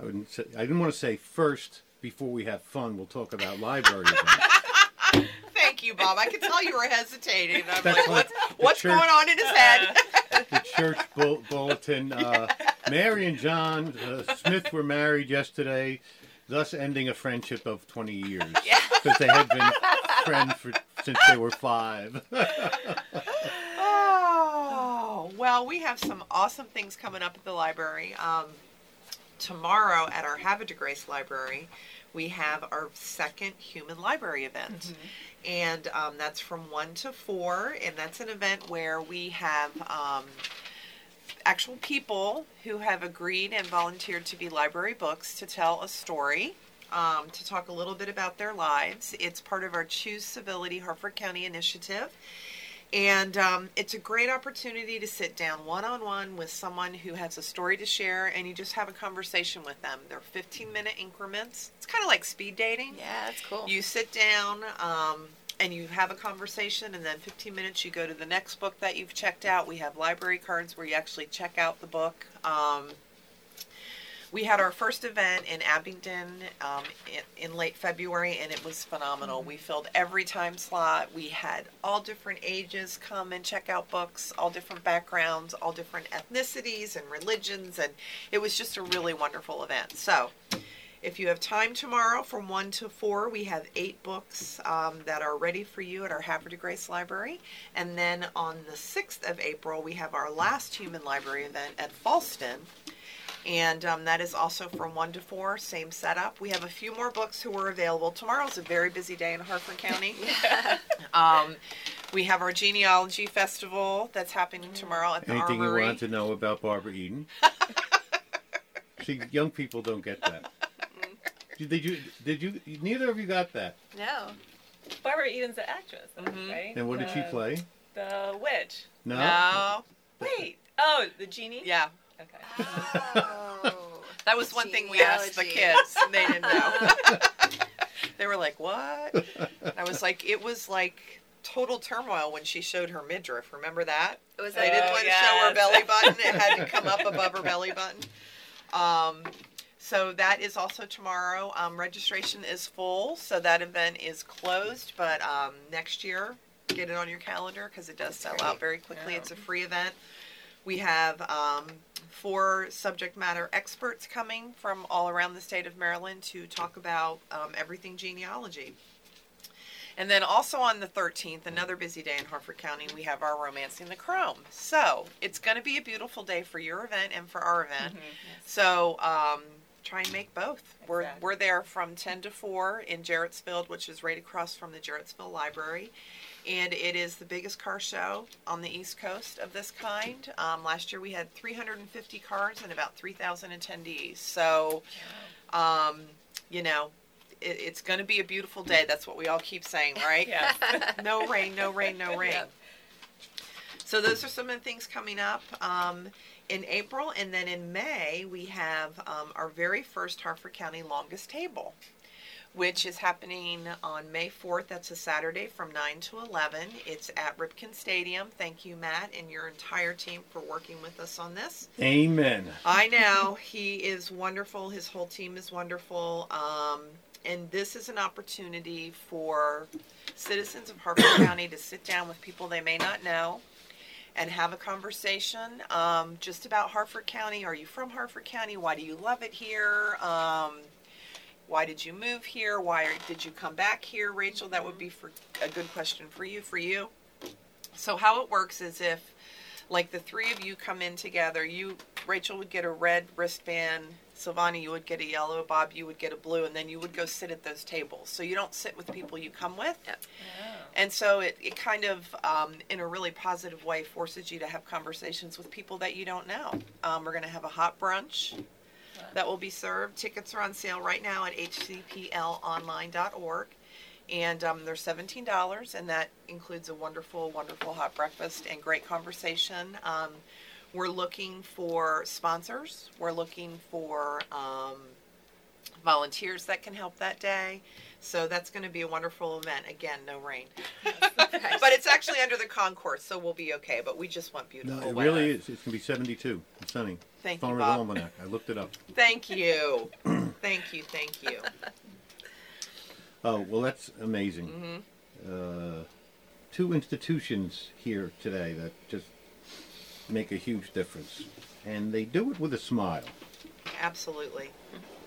I wouldn't say. I didn't want to say first before we have fun. We'll talk about library. Thank you, Bob. I could tell you were hesitating. I'm That's like, what what's, what's church- going on in his head? the church bull- bulletin. Uh, Mary and John uh, Smith were married yesterday, thus ending a friendship of 20 years because they had been friends for, since they were five. Oh, well, we have some awesome things coming up at the library. Um, tomorrow at our Havre de Grace Library, we have our second Human Library event. And um, that's from 1 to 4. And that's an event where we have um, actual people who have agreed and volunteered to be library books to tell a story. Um, to talk a little bit about their lives. It's part of our Choose Civility Harford County initiative. And um, it's a great opportunity to sit down one on one with someone who has a story to share and you just have a conversation with them. They're 15 minute increments. It's kind of like speed dating. Yeah, that's cool. You sit down um, and you have a conversation, and then 15 minutes you go to the next book that you've checked out. We have library cards where you actually check out the book. Um, we had our first event in Abingdon um, in, in late February, and it was phenomenal. We filled every time slot. We had all different ages come and check out books, all different backgrounds, all different ethnicities and religions, and it was just a really wonderful event. So, If you have time tomorrow from 1 to 4, we have eight books um, that are ready for you at our Havre de Grace Library. And then on the 6th of April, we have our last Human Library event at Falston. And um, that is also from 1 to 4, same setup. We have a few more books who are available. Tomorrow's a very busy day in Harford County. um, we have our genealogy festival that's happening tomorrow at the Anything Armory. you want to know about Barbara Eden? See, young people don't get that. Did you? Did you? Neither of you got that. No. Barbara Eden's an actress, Mhm. right? And what did she play? The witch. No. No. Wait. Oh, the genie. Yeah. Okay. Oh. That was one thing we asked the kids, and they didn't know. they were like, "What?" I was like, "It was like total turmoil when she showed her midriff. Remember that? It was They a- didn't Oh, want to show her belly button; it had to come up above her belly button." Um, so that is also tomorrow. Um, registration is full, so that event is closed. But um, next year, get it on your calendar because it does sell out very quickly. Yeah. It's a free event. We have um, four subject matter experts coming from all around the state of Maryland to talk about um, everything genealogy. And then also on the 13th, another busy day in Harford County, we have our Romancing the Chrome. So it's going to be a beautiful day for your event and for our event. So um, try and make both. We're, we're there from 10 to 4 in Jarrettsville, which is right across from the Jarrettsville Library. And it is the biggest car show on the East Coast of this kind. Um, last year we had 350 cars and about 3,000 attendees. So, um, you know, it, it's going to be a beautiful day. That's what we all keep saying, right? Yeah. no rain, no rain, no rain. So those are some of the things coming up um, in April, and then in May we have um, our very first Harford County longest table, which is happening on May fourth. That's a Saturday from nine to eleven. It's at Ripken Stadium. Thank you, Matt, and your entire team for working with us on this. Amen. I know he is wonderful. His whole team is wonderful. Um, and this is an opportunity for citizens of Harford County to sit down with people they may not know and have a conversation um, just about Harford County. Are you from Harford County? Why do you love it here? Um, why did you move here? Why did you come back here, Rachel? That would be for a good question for you. For you. So how it works is if like the three of you come in together, you Rachel would get a red wristband, Silvani you would get a yellow, Bob you would get a blue, and then you would go sit at those tables. So you don't sit with people you come with. Yeah, And so it, it kind of, um, in a really positive way, forces you to have conversations with people that you don't know. Um, we're going to have a hot brunch that will be served. Tickets are on sale right now at hcplonline.org. And um, they're $17, and that includes a wonderful, wonderful hot breakfast and great conversation. We're looking for sponsors. We're looking for um, volunteers that can help that day. So that's going to be a wonderful event. Again, no rain. but it's actually under the concourse, so we'll be okay. But we just want beautiful No, it weather. really is. It's gonna be 72 and sunny. Thank you, Bob. Almanac. I looked it up. Thank you. thank you. Thank you. Oh well, that's amazing. Mm-hmm. Uh, two institutions here today that just make a huge difference, and they do it with a smile. Absolutely.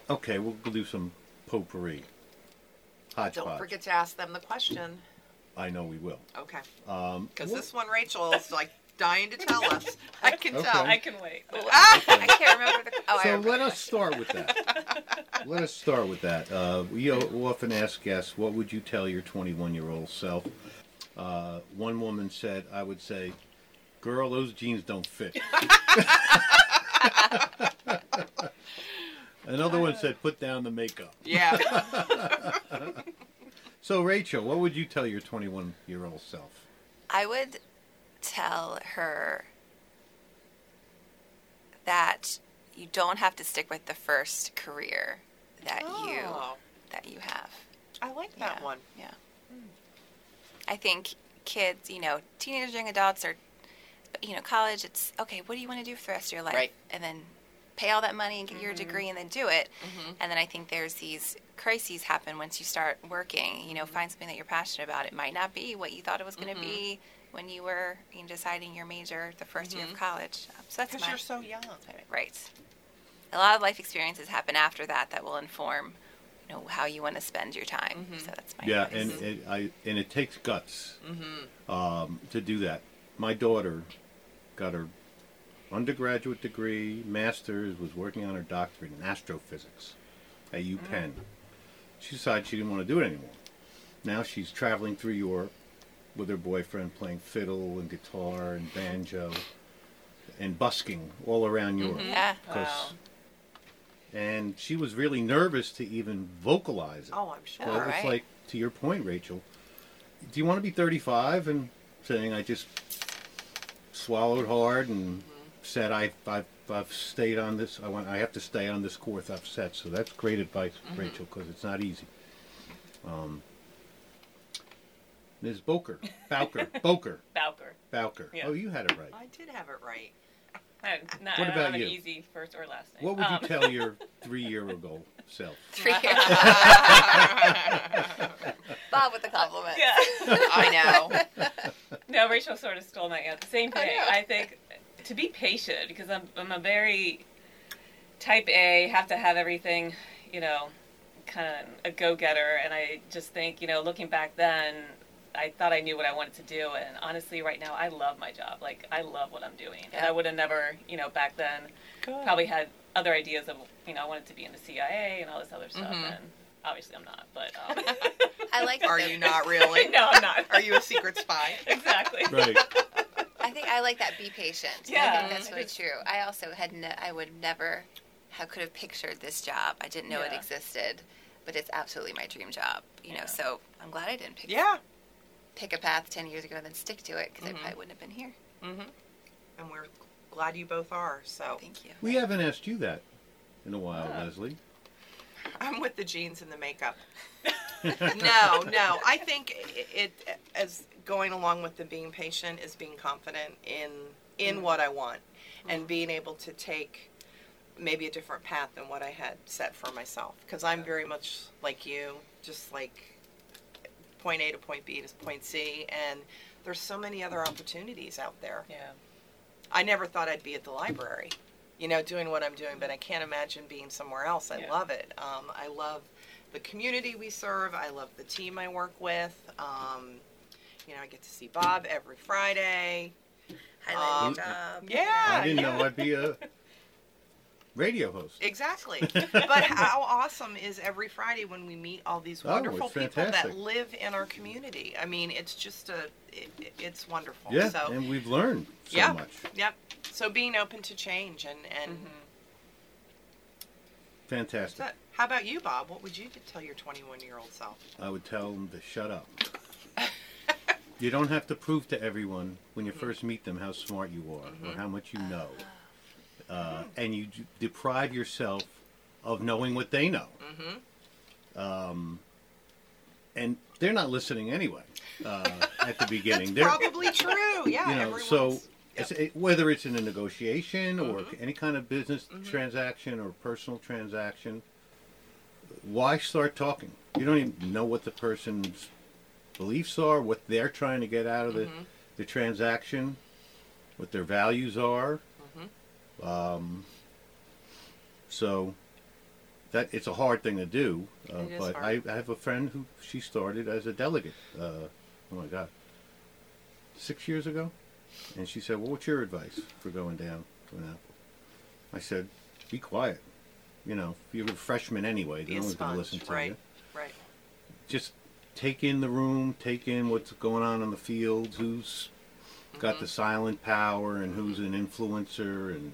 Okay, we'll do some potpourri. Hodgepodge. Don't forget to ask them the question. I know we will. Okay. Um, Because wh- this one, Rachel is like dying to tell us. I can Okay. tell. I can wait. Ah! I can't remember the. Oh, so remember let the us start with that. let us start with that. Uh, we often ask guests, "What would you tell your 21-year-old self?" Uh, one woman said, "I would say, girl, those jeans don't fit." Another one said, "Put down the makeup." Yeah. So, Rachel, what would you tell your 21-year-old self? I would tell her that you don't have to stick with the first career that you Oh, that you have. I like that yeah. one. Yeah. I think kids, you know, teenagers, young adults, or you know, college. It's okay. What do you want to do for the rest of your life? Right. And then pay all that money and get your degree and then do it. And then I think there's these crises happen once you start working. You know, find something that you're passionate about. It might not be what you thought it was going to be when you were you know, deciding your major the 1st year of college. Um, so that's Because you're so young. right. a lot of life experiences happen after that that will inform, you know, how you want to spend your time. So that's my Yeah, advice. and it, I and it takes guts Mm-hmm. um, to do that. My daughter got her undergraduate degree, master's, was working on her doctorate in astrophysics at UPenn. Mm. She decided she didn't want to do it anymore. Now she's traveling through Europe with her boyfriend, playing fiddle and guitar and banjo, and busking all around Europe. Mm-hmm. yeah. 'Cause- Wow. And she was really nervous to even vocalize it. Oh, I'm sure. Well, Right. it's like to your point, Rachel. Do you want to be 35 and saying I just swallowed hard and said I I've, I've stayed on this. I want I have to stay on this course I've set. So that's great advice, Rachel, because it's not easy. Um, Ms. Boker, Bowker, Boker, Bowker. Bowker. Yeah. Oh, you had it right. I did have it right. I, no, What I don't about have you? an easy first or last name. What would Um, you tell your three-year-ago self? Three years. Bob with the compliment. Yeah. I know. No, Rachel sort of stole my answer. Same I thing. know. I, think to be patient because I'm I'm a very type A, have to have everything, you know, kind of a go getter. And I just think, you know, looking back then, I thought I knew what I wanted to do. And honestly, right now, I love my job. Like I love what I'm doing. And I would have never, you know, back then probably had other ideas of, you know, I wanted to be in the CIA and all this other stuff. Mhm. And obviously, I'm not. But um, I like. Are that- you not really? no, I'm not. Are you a secret spy? exactly? Right. I think I like that. Be patient. I Yeah. think that's really true. I also had. Ne- I would never have could have pictured this job. I didn't know it existed, but it's absolutely my dream job. You know, Yeah. so I'm glad I didn't pick Yeah. Pick a path ten years ago and then stick to it because Mhm. I probably wouldn't have been here. Mm-hmm. And we're glad you both are. So Thank you. We haven't asked you that in a while, Ah. Leslie. I'm with the jeans and the makeup. no, no. I think it, it as going along with the being patient is being confident in in what I want and being able to take maybe a different path than what I had set for myself because I'm very much like you, just like point A to point B to point C and there's so many other opportunities out there. Yeah. I never thought I'd be at the library, you know, doing what I'm doing, but I can't imagine being somewhere else. I Yeah. love it. Um, I love the community we serve. I love the team I work with. Um, you know, I get to see Bob every Friday. Highlight Um, your job. Yeah, I didn't know I'd be a radio host. Exactly. but how awesome is every Friday when we meet all these Oh, wonderful it's people that live in our community? I mean, it's just a, it, it- it's wonderful. Yeah, So, and we've learned so Yeah. much. yep. So being open to change and and Mm-hmm. Fantastic. So, how about you, Bob? What would you tell your 21 year old self? I would tell them to shut up. you don't have to prove to everyone when you first meet them how smart you are or how much you know. Uh, and you d- deprive yourself of knowing what they know. Mm-hmm. Um, and they're not listening anyway uh, at the beginning. they're, Probably true. Yeah. you know, so yep. it, whether it's in a negotiation or Mhm. any kind of business Mhm. transaction or personal transaction, why start talking? You don't even know what the person's beliefs are, what they're trying to get out of the, Mhm. the transaction, what their values are. Um, so that it's a hard thing to do, uh, but I. I have a friend who she started as a delegate. Uh, oh my God, six years ago, and she said, "Well, what's your advice for going down to Annapolis?" I said, "Be quiet. You know, you're a freshman anyway. A one's going to listen to right. you. Right. Just take in the room, take in what's going on in the field, who's got Mhm. the silent power, and who's an influencer, and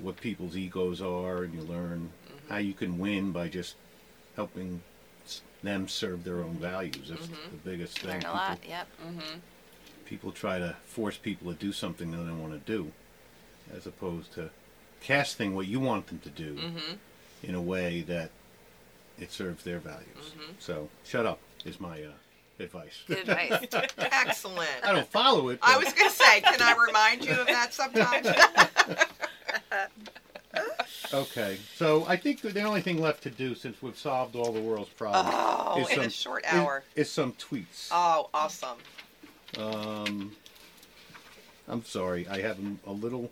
what people's egos are, and you learn Mhm. how you can win by just helping them serve their own values. That's Mhm. the biggest thing. Learn a People, lot. Yep. Mm-hmm. people try to force people to do something they don't want to do, as opposed to casting what you want them to do Mm-hmm. in a way that it serves their values. Mhm. So, shut up is my uh, advice. Good advice. Excellent. I don't follow it. I was going to say, can I remind you of that sometimes? Okay, so I think the only thing left to do, since we've solved all the world's problems, oh, is in some a short is- hour. is, some tweets. Oh, awesome. Um, I'm sorry, I have 'em a little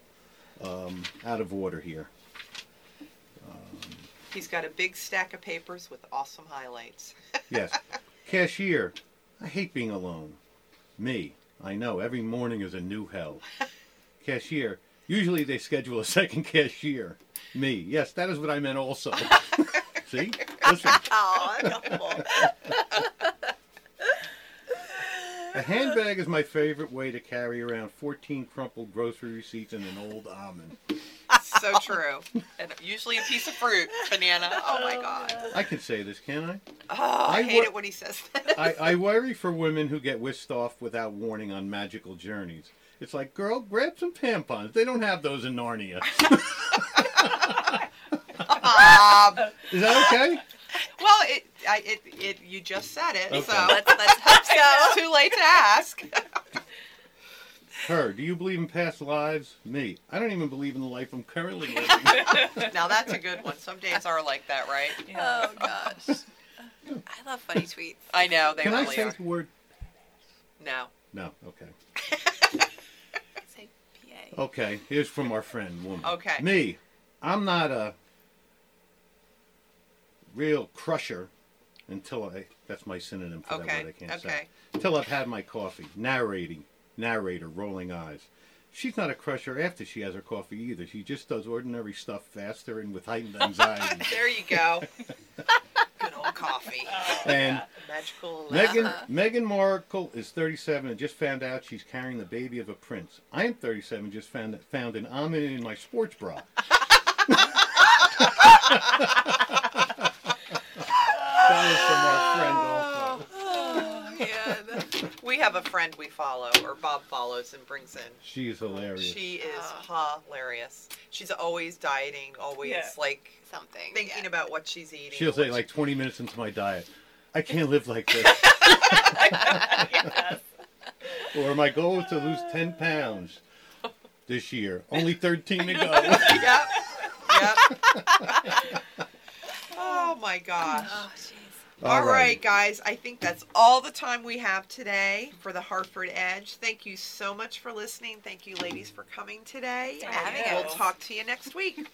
um, out of order here. He's got a big stack of papers with awesome highlights. Yes. Cashier. I hate being alone. Me. I know. Every morning is a new hell. Cashier. Usually they schedule a second cashier. Me. Yes, that is what I meant also. See? Listen. Oh, helpful. A handbag is my favorite way to carry around 14 crumpled grocery receipts and an old almond. so true. And usually a piece of fruit, banana. Oh my oh, god. I can say this, can I? Oh, I I hate wo- it when he says that. I, I worry for women who get whisked off without warning on magical journeys. It's like, girl, grab some tampons. They don't have those in Narnia. Um, Is that okay? well, it, I, it, it, you just said it, Okay. so Let's, let's hope so. it's too late to ask. Her, do you believe in past lives? Me. I don't even believe in the life I'm currently living. now that's a good one. Some days are like that, right? Oh gosh. I love funny tweets. I know they Can I really say are. the word? No. No. Okay. Okay. Here's from our friend, woman. Okay. Me. I'm not a real crusher until I. That's my synonym for that word I can't say. Until I've had my coffee. Narrating. Narrator, rolling eyes. She's not a crusher after she has her coffee either. She just does ordinary stuff faster and with heightened anxiety. There you go. Good old coffee. and Magical. Uh-huh. Meghan Meghan Markle is 37 and just found out she's carrying the baby of a prince. I am 37, just found found an almond in my sports bra. that was from our friend also. Oh, man. we have a friend we follow, or Bob follows and brings in. She's hilarious. She is Oh. hilarious. She's always dieting, always Yeah. like Something. thinking yeah. about what she's eating. She'll say like 20 minutes into my diet, I can't live like this. yes. or my goal is to lose 10 pounds this year. Only 13 to go. Yep. Yep. oh my gosh. Oh jeez. All right, guys. I think that's all the time we have today for the Harford Edge. Thank you so much for listening. Thank you, ladies, for coming today. for having and we'll talk to you next week.